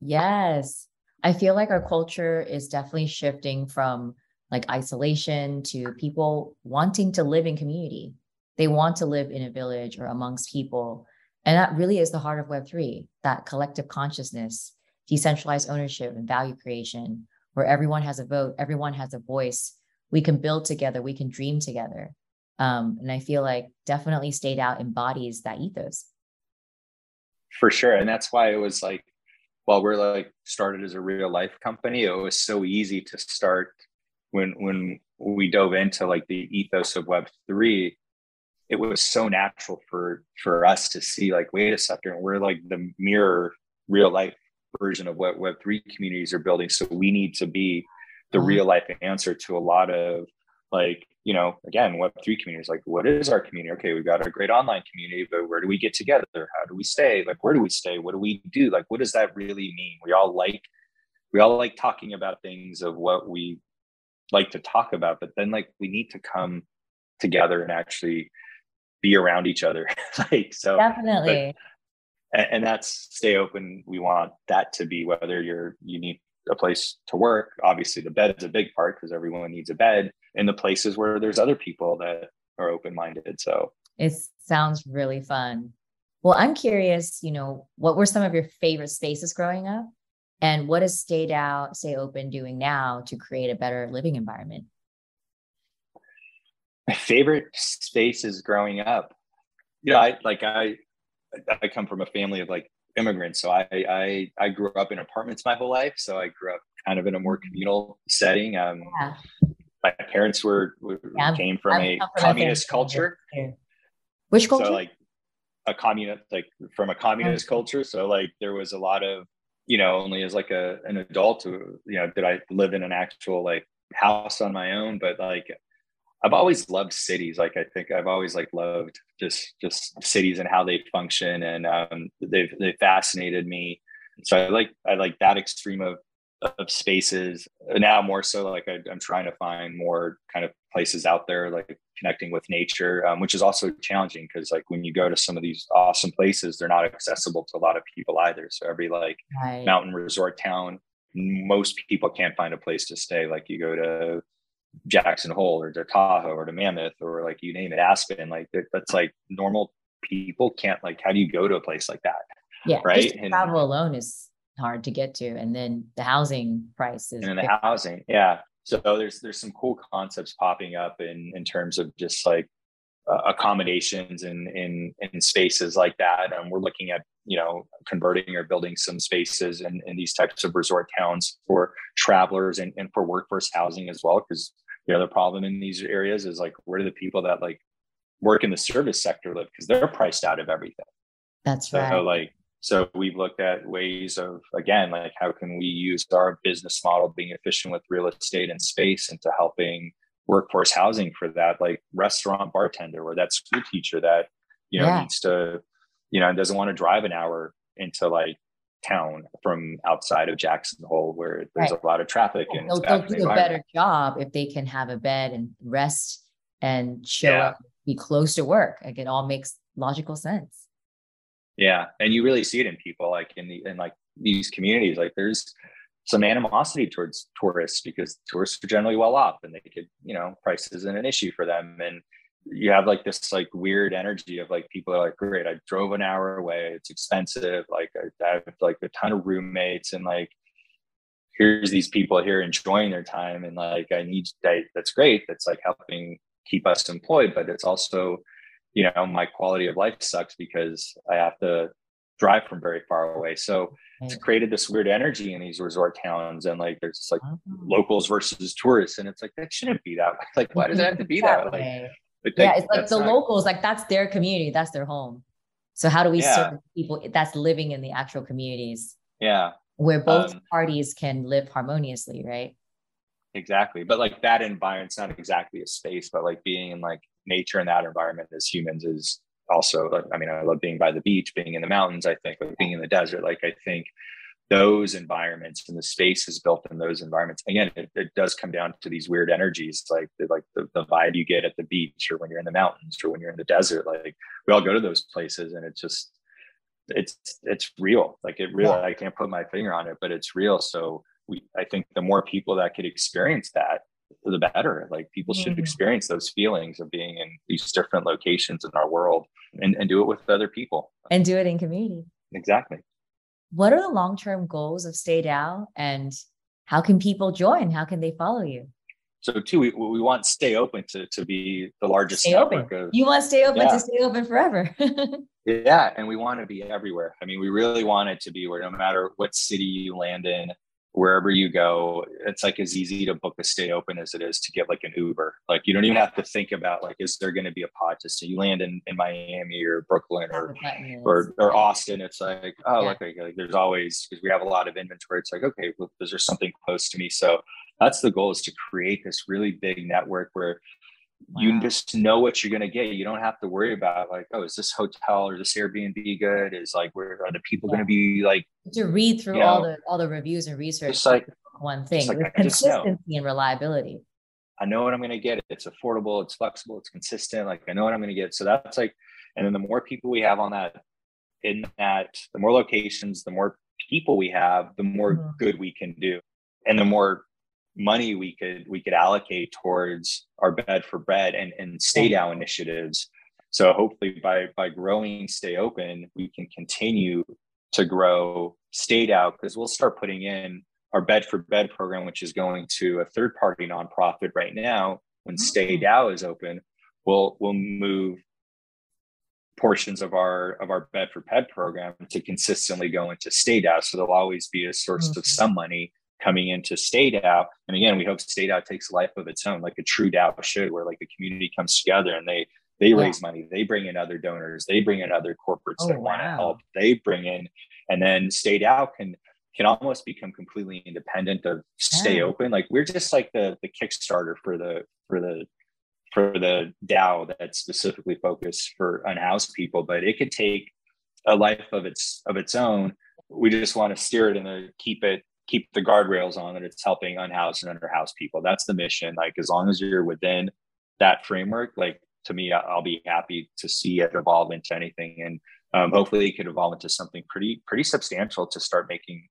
yes i feel like our culture is definitely shifting from like isolation to people wanting to live in community they want to live in a village or amongst people and that really is the heart of web3 that collective consciousness decentralized ownership and value creation where everyone has a vote everyone has a voice we can build together, we can dream together. Um, and I feel like definitely StayDAO embodies that ethos. For sure. And that's why it was like, while we're like started as a real life company, it was so easy to start when when we dove into like the ethos of web three, it was so natural for for us to see like, wait a second, we're like the mirror real life version of what web three communities are building. So we need to be the mm-hmm. real life answer to a lot of like you know again web 3 communities like what is our community? Okay we've got a great online community but where do we get together? How do we stay? Like where do we stay? What do we do? Like what does that really mean? We all like we all like talking about things of what we like to talk about but then like we need to come together and actually be around each other. *laughs* Like so definitely. but, and, and that's stay open. We want that to be whether you're you need a place to work. Obviously, the bed's a big part because everyone needs a bed in the places where there's other people that are open minded. So it sounds really fun. Well, I'm curious, you know, what were some of your favorite spaces growing up? And what is StayDAO, Stay Open doing now to create a better living environment? My favorite spaces growing up. Yeah, I like I I come from a family of like immigrants. So I, I, I grew up in apartments my whole life. So I grew up kind of in a more communal setting. Um, yeah. My parents were, were yeah, came from a communist culture. Which culture? So like a communist, like from a communist oh. culture. So like there was a lot of, you know, only as like a an adult, who, you know, did I live in an actual like house on my own, but like I've always loved cities. Like I think I've always like loved just just cities and how they function, and um, they've they fascinated me. So I like I like that extreme of of spaces. Now more so, like I, am trying to find more kind of places out there, like connecting with nature, um, which is also challenging because like when you go to some of these awesome places, they're not accessible to a lot of people either. So every like right. mountain resort town, most people can't find a place to stay. Like you go to Jackson Hole or to Tahoe or to Mammoth or like you name it, Aspen. Like that's like normal people can't like. How do you go to a place like that? Yeah, right. And, travel alone is hard to get to, and then the housing prices. And the housing, yeah. So there's there's some cool concepts popping up in in terms of just like uh, accommodations in in in spaces like that, and we're looking at you know converting or building some spaces in, in these types of resort towns for travelers and, and for workforce housing as well because the other problem in these areas is like where do the people that like work in the service sector live because they're priced out of everything that's so, right like so we've looked at ways of again like how can we use our business model being efficient with real estate and space into helping workforce housing for that like restaurant bartender or that school teacher that you know yeah. needs to you know doesn't want to drive an hour into like town from outside of Jackson Hole where there's right. a lot of traffic and they'll, they'll do a better job if they can have a bed and rest and show yeah. up be close to work like it all makes logical sense yeah and you really see it in people like in the in like these communities like there's some animosity towards tourists because tourists are generally well off and they could you know price isn't an issue for them. And you have like this like weird energy of like people are like great i drove an hour away it's expensive like I, have like a ton of roommates and like here's these people here enjoying their time and like i need that that's great that's like helping keep us employed but it's also you know my quality of life sucks because i have to drive from very far away so it's created this weird energy in these resort towns and like there's like oh. locals versus tourists and it's like that shouldn't be that way *laughs* like why does it have to be that way but yeah, it's like the not, locals, like that's their community, that's their home. So how do we yeah. serve people that's living in the actual communities? Yeah. Where both um, parties can live harmoniously, right? Exactly. But like that environment's not exactly a space, but like being in like nature in that environment as humans is also like, I mean, I love being by the beach, being in the mountains, I think like being in the desert. Like I think those environments and the spaces built in those environments again it, it does come down to these weird energies like the, like the, the vibe you get at the beach or when you're in the mountains or when you're in the desert like we all go to those places and it's just it's it's real like it really yeah. i can't put my finger on it but it's real so we i think the more people that could experience that the better like people should mm-hmm. experience those feelings of being in these different locations in our world and, and do it with other people and do it in community exactly what are the long-term goals of Stay DAO and how can people join? How can they follow you? So two, we, we want Stay Open to, to be the largest stay open. Of, you want Stay Open yeah. to stay open forever. *laughs* yeah. And we want to be everywhere. I mean, we really want it to be where no matter what city you land in, wherever you go, it's like as easy to book a stay open as it is to get like an Uber. Like you don't even have to think about like, is there going to be a pod to stay? You land in, in Miami or Brooklyn or, or, or Austin. It's like, oh, yeah. like, like, there's always, because we have a lot of inventory. It's like, okay, well, is there something close to me? So that's the goal is to create this really big network where Wow. You just know what you're going to get. You don't have to worry about like, oh, is this hotel or this Airbnb good? Is like, where are the people yeah. going to be like? To read through all know, the all the reviews and research. Just like one thing, like, consistency and reliability. I know what I'm going to get. It's affordable. It's flexible. It's consistent. Like I know what I'm going to get. So that's like, and then the more people we have on that, in that, the more locations, the more people we have, the more mm-hmm. good we can do, and the more money we could we could allocate towards our bed for bread and, and StayDAO initiatives so hopefully by by growing stay open we can continue to grow StayDAO because we'll start putting in our bed for bed program which is going to a third party nonprofit right now when mm-hmm. stay DAO is open we'll we'll move portions of our of our bed for bed program to consistently go into stay DAO so there'll always be a source mm-hmm. of some money coming into Stay DAO. And again, we hope Stay DAO takes life of its own, like a true DAO should, where like the community comes together and they they raise money, they bring in other donors, they bring in other corporates oh, that wow. want to help, they bring in, and then Stay DAO can can almost become completely independent of stay yeah. open. Like we're just like the the Kickstarter for the for the for the DAO that's specifically focused for unhoused people, but it could take a life of its of its own. We just want to steer it and keep it keep the guardrails on that it's helping unhoused and underhoused people. That's the mission. Like as long as you're within that framework, like to me, I'll be happy to see it evolve into anything. And um, hopefully it could evolve into something pretty, pretty substantial to start making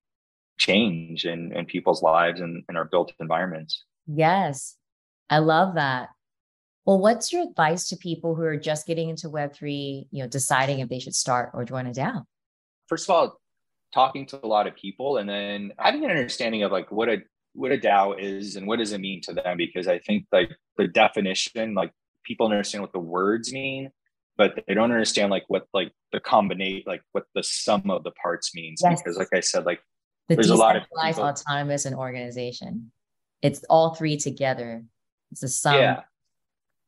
change in, in people's lives and in our built environments. Yes. I love that. Well, what's your advice to people who are just getting into Web3, you know, deciding if they should start or join a DAO? First of all, talking to a lot of people and then having an understanding of like what a what a DAO is and what does it mean to them because I think like the definition like people understand what the words mean but they don't understand like what like the combinate like what the sum of the parts means yes. because like I said like the there's a lot of people, autonomous and organization. It's all three together. It's the sum. Yeah.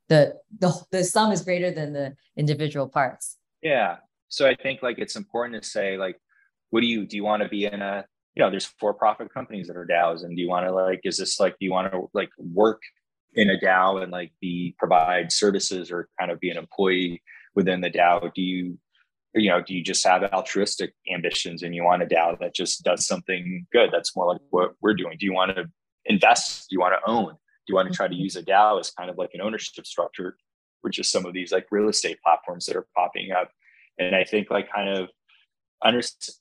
the the the sum is greater than the individual parts. Yeah. So I think like it's important to say like what do you do you want to be in a you know there's for profit companies that are DAOs and do you want to like is this like do you want to like work in a DAO and like be provide services or kind of be an employee within the DAO? Do you you know do you just have altruistic ambitions and you want a DAO that just does something good? That's more like what we're doing. Do you want to invest? Do you want to own? Do you want to try to mm-hmm. use a DAO as kind of like an ownership structure which is some of these like real estate platforms that are popping up? And I think like kind of understand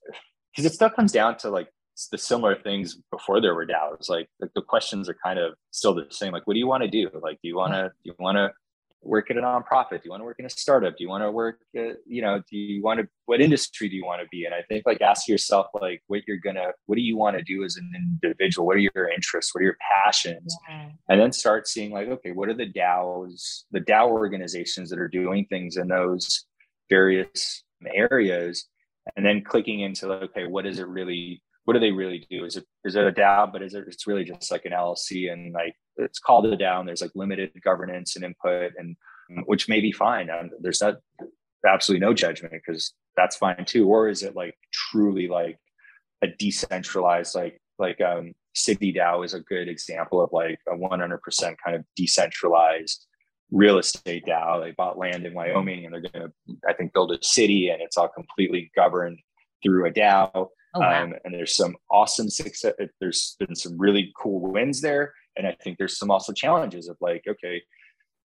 because it still comes down to like the similar things before there were DAOs. Like, like the questions are kind of still the same. Like, what do you want to do? Like, do you want to mm-hmm. do you want to work at a nonprofit? Do you want to work in a startup? Do you want to work, at, you know, do you want to, what industry do you want to be in? I think like ask yourself, like what you're going to, what do you want to do as an individual? What are your interests? What are your passions? Yeah. And then start seeing like, okay, what are the DAOs, the DAO organizations that are doing things in those various areas and then clicking into okay what is it really what do they really do? Is it is it a DAO but is it it's really just like an LLC and like it's called a DAO and there's like limited governance and input and which may be fine. And there's not absolutely no judgment because that's fine too. Or is it like truly like a decentralized like like um city DAO is a good example of like a 100% kind of decentralized real estate DAO. They bought land in Wyoming and they're going to, I think, build a city and it's all completely governed through a DAO. Oh, wow. um, and there's some awesome success. There's been some really cool wins there, and I think there's some also challenges of like, okay,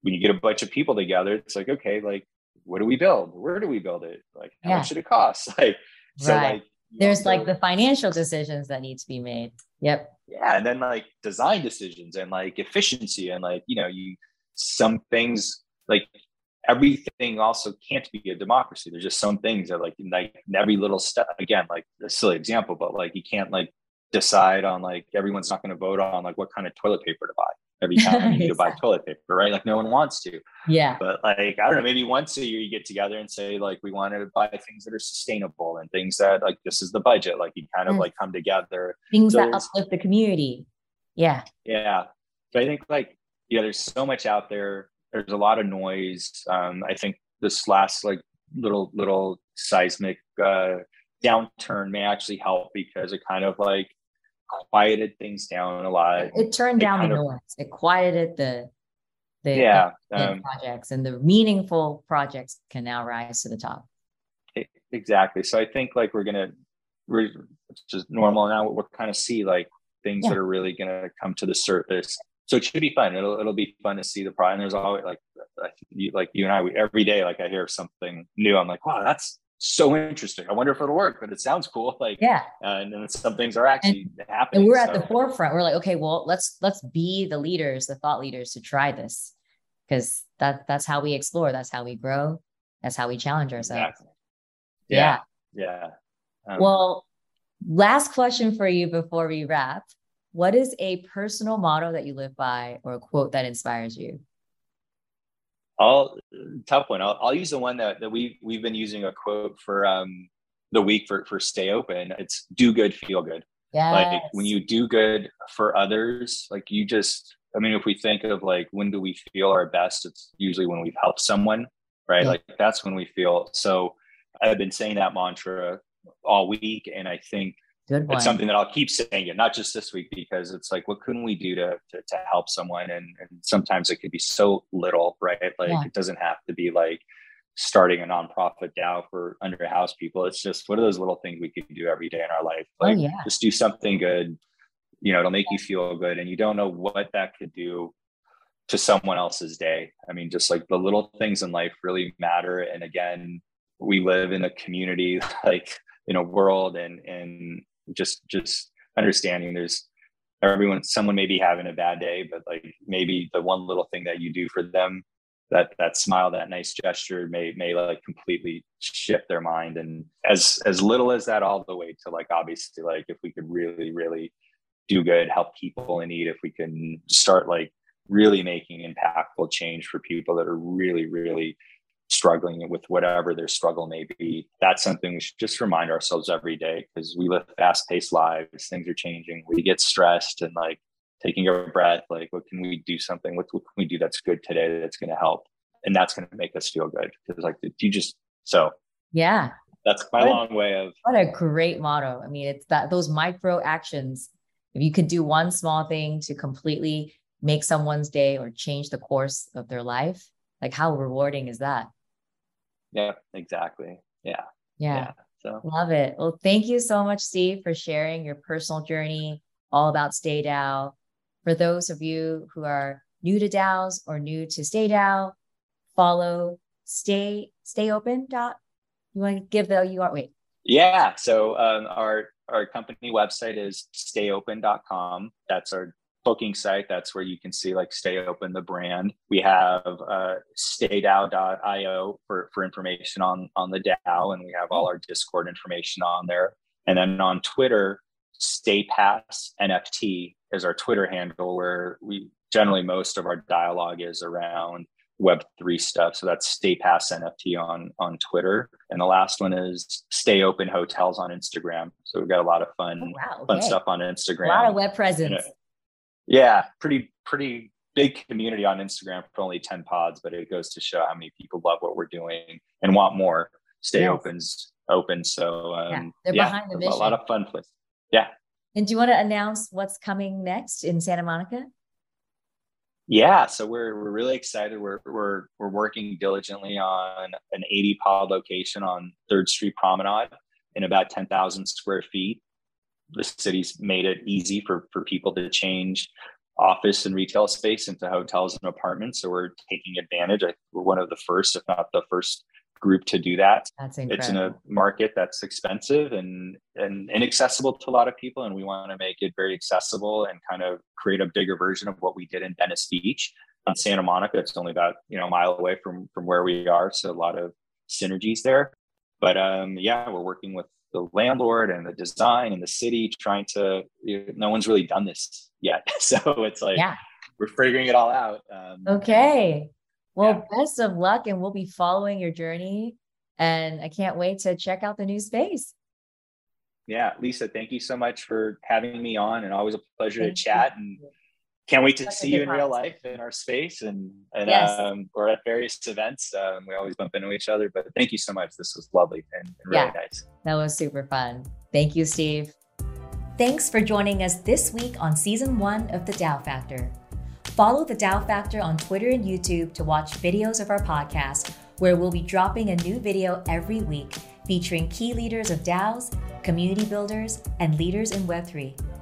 when you get a bunch of people together, it's like, okay, like what do we build? Where do we build it? Like how yeah. much should it cost? *laughs* Like so, right. like there's like the financial decisions that need to be made. Yep. Yeah, and then like design decisions and like efficiency and like you know you some things like everything also can't be a democracy. There's just some things that like like every little step again, like a silly example, but like you can't like decide on like everyone's not going to vote on like what kind of toilet paper to buy every *laughs* time you need to buy toilet paper, right? Like no one wants to. Yeah. But like I don't know, maybe once a year you get together and say like we want to buy things that are sustainable and things that like this is the budget. Like you kind of mm. like come together. Things so that uplift the community. Yeah. Yeah. But I think like yeah, there's so much out there there's a lot of noise. Um, I think this last like little little seismic uh, downturn may actually help because it kind of like quieted things down a lot. It turned it down the of, noise. It quieted the the yeah um, projects and the meaningful projects can now rise to the top. Exactly. So I think like we're gonna we're just normal now. We'll kind of see like things yeah. that are really gonna come to the surface so it should be fun. It'll it'll be fun to see the pride. And there's always like like you, like you and I, we, every day like I hear something new. I'm like, wow, that's so interesting. I wonder if it'll work, but it sounds cool. Like yeah, uh, and then some things are actually and, happening. And we're so. at the forefront. We're like, okay, well, let's let's be the leaders, the thought leaders to try this because that that's how we explore. That's how we grow. That's how we challenge ourselves. Exactly. Yeah. Yeah. yeah. Um, well, last question for you before we wrap what is a personal motto that you live by or a quote that inspires you? I'll tough one. I'll, I'll use the one that, that we we've been using a quote for um, the week for for stay open. It's do good, feel good. Yes. Like when you do good for others, like you just I mean, if we think of like when do we feel our best, it's usually when we've helped someone, right? Yeah. Like that's when we feel. So I've been saying that mantra all week, and I think Good. It's something that I'll keep saying it, not just this week, because it's like, what can we do to to, to help someone? And, and, sometimes it could be so little, right? Like yeah. it doesn't have to be like starting a nonprofit DAO for under house people. It's just what are those little things we can do every day in our life? Oh, like oh, yeah. just do something good. You know, it'll make you feel good, and you don't know what that could do to someone else's day. I mean, just like the little things in life really matter. And again, we live in a community, *laughs* like in a world and and just just understanding there's everyone someone may be having a bad day but like maybe the one little thing that you do for them that that smile that nice gesture may may like completely shift their mind. And as as little as that all the way to like obviously like if we could really really do good help people in need if we can start like really making impactful change for people that are really really struggling with whatever their struggle may be. That's something we should just remind ourselves every day because we live fast paced lives, things are changing, we get stressed and like taking a breath, like what can we do something, what, what can we do that's good today that's going to help? And that's going to make us feel good because like you just, so yeah, that's my what long way of. What a great motto. I mean, it's that those micro actions, if you could do one small thing to completely make someone's day or change the course of their life, like how rewarding is that? Yeah, exactly. Yeah. Yeah. yeah. So love it. Well, thank you so much, Steve, for sharing your personal journey all about Stay DAO. For those of you who are new to DAOs or new to Stay DAO, follow Stay Stay Open. Dot. You want to give the URL? Wait. Yeah. So um, our our company website is stayopen.com. That's our booking site. That's where you can see like Stay Open, the brand. We have uh, staydao.io for, for information on, on the DAO, and we have all our Discord information on there. And then on Twitter, StayPass NFT is our Twitter handle where we generally most of our dialogue is around Web3 stuff. So that's StayPass NFT on, on Twitter. And the last one is Stay Open Hotels on Instagram. So we've got a lot of fun, oh, wow, okay. fun stuff on Instagram. A lot of web presence yeah, pretty pretty big community on Instagram for only 10 pods, but it goes to show how many people love what we're doing and want more. Stay yes. opens open. So um, yeah, they're yeah, behind the mission. A lot of fun place. Yeah. And do you want to announce what's coming next in Santa Monica? Yeah, so we're we're really excited. We're we're we're working diligently on an 80 pod location on Third Street Promenade. in about 10,000 square feet. The city's made it easy for, for people to change office and retail space into hotels and apartments. So we're taking advantage. I, we're one of the first, if not the first group to do that. That's incredible. It's in a market that's expensive and, and inaccessible to a lot of people. And we want to make it very accessible and kind of create a bigger version of what we did in Venice Beach in Santa Monica. It's only about, you know, a mile away from, from where we are. So a lot of synergies there. But um, yeah, we're working with the landlord and the design and the city trying to, you know, no one's really done this yet. *laughs* So it's like, yeah. we're figuring it all out. Um, okay. Well, yeah. best of luck, and we'll be following your journey. And I can't wait to check out the new space. Yeah, Lisa, thank you so much for having me on, and always a pleasure thank to chat. You. And can't wait to That's see you in real life in our space and and yes. um, or at various events. Um, we always bump into each other, but thank you so much. This was lovely and, and really yeah, nice. That was super fun. Thank you, Steve. Thanks for joining us this week on season one of The DAO Factor. Follow The DAO Factor on Twitter and YouTube to watch videos of our podcast, where we'll be dropping a new video every week featuring key leaders of DAOs, community builders, and leaders in Web3.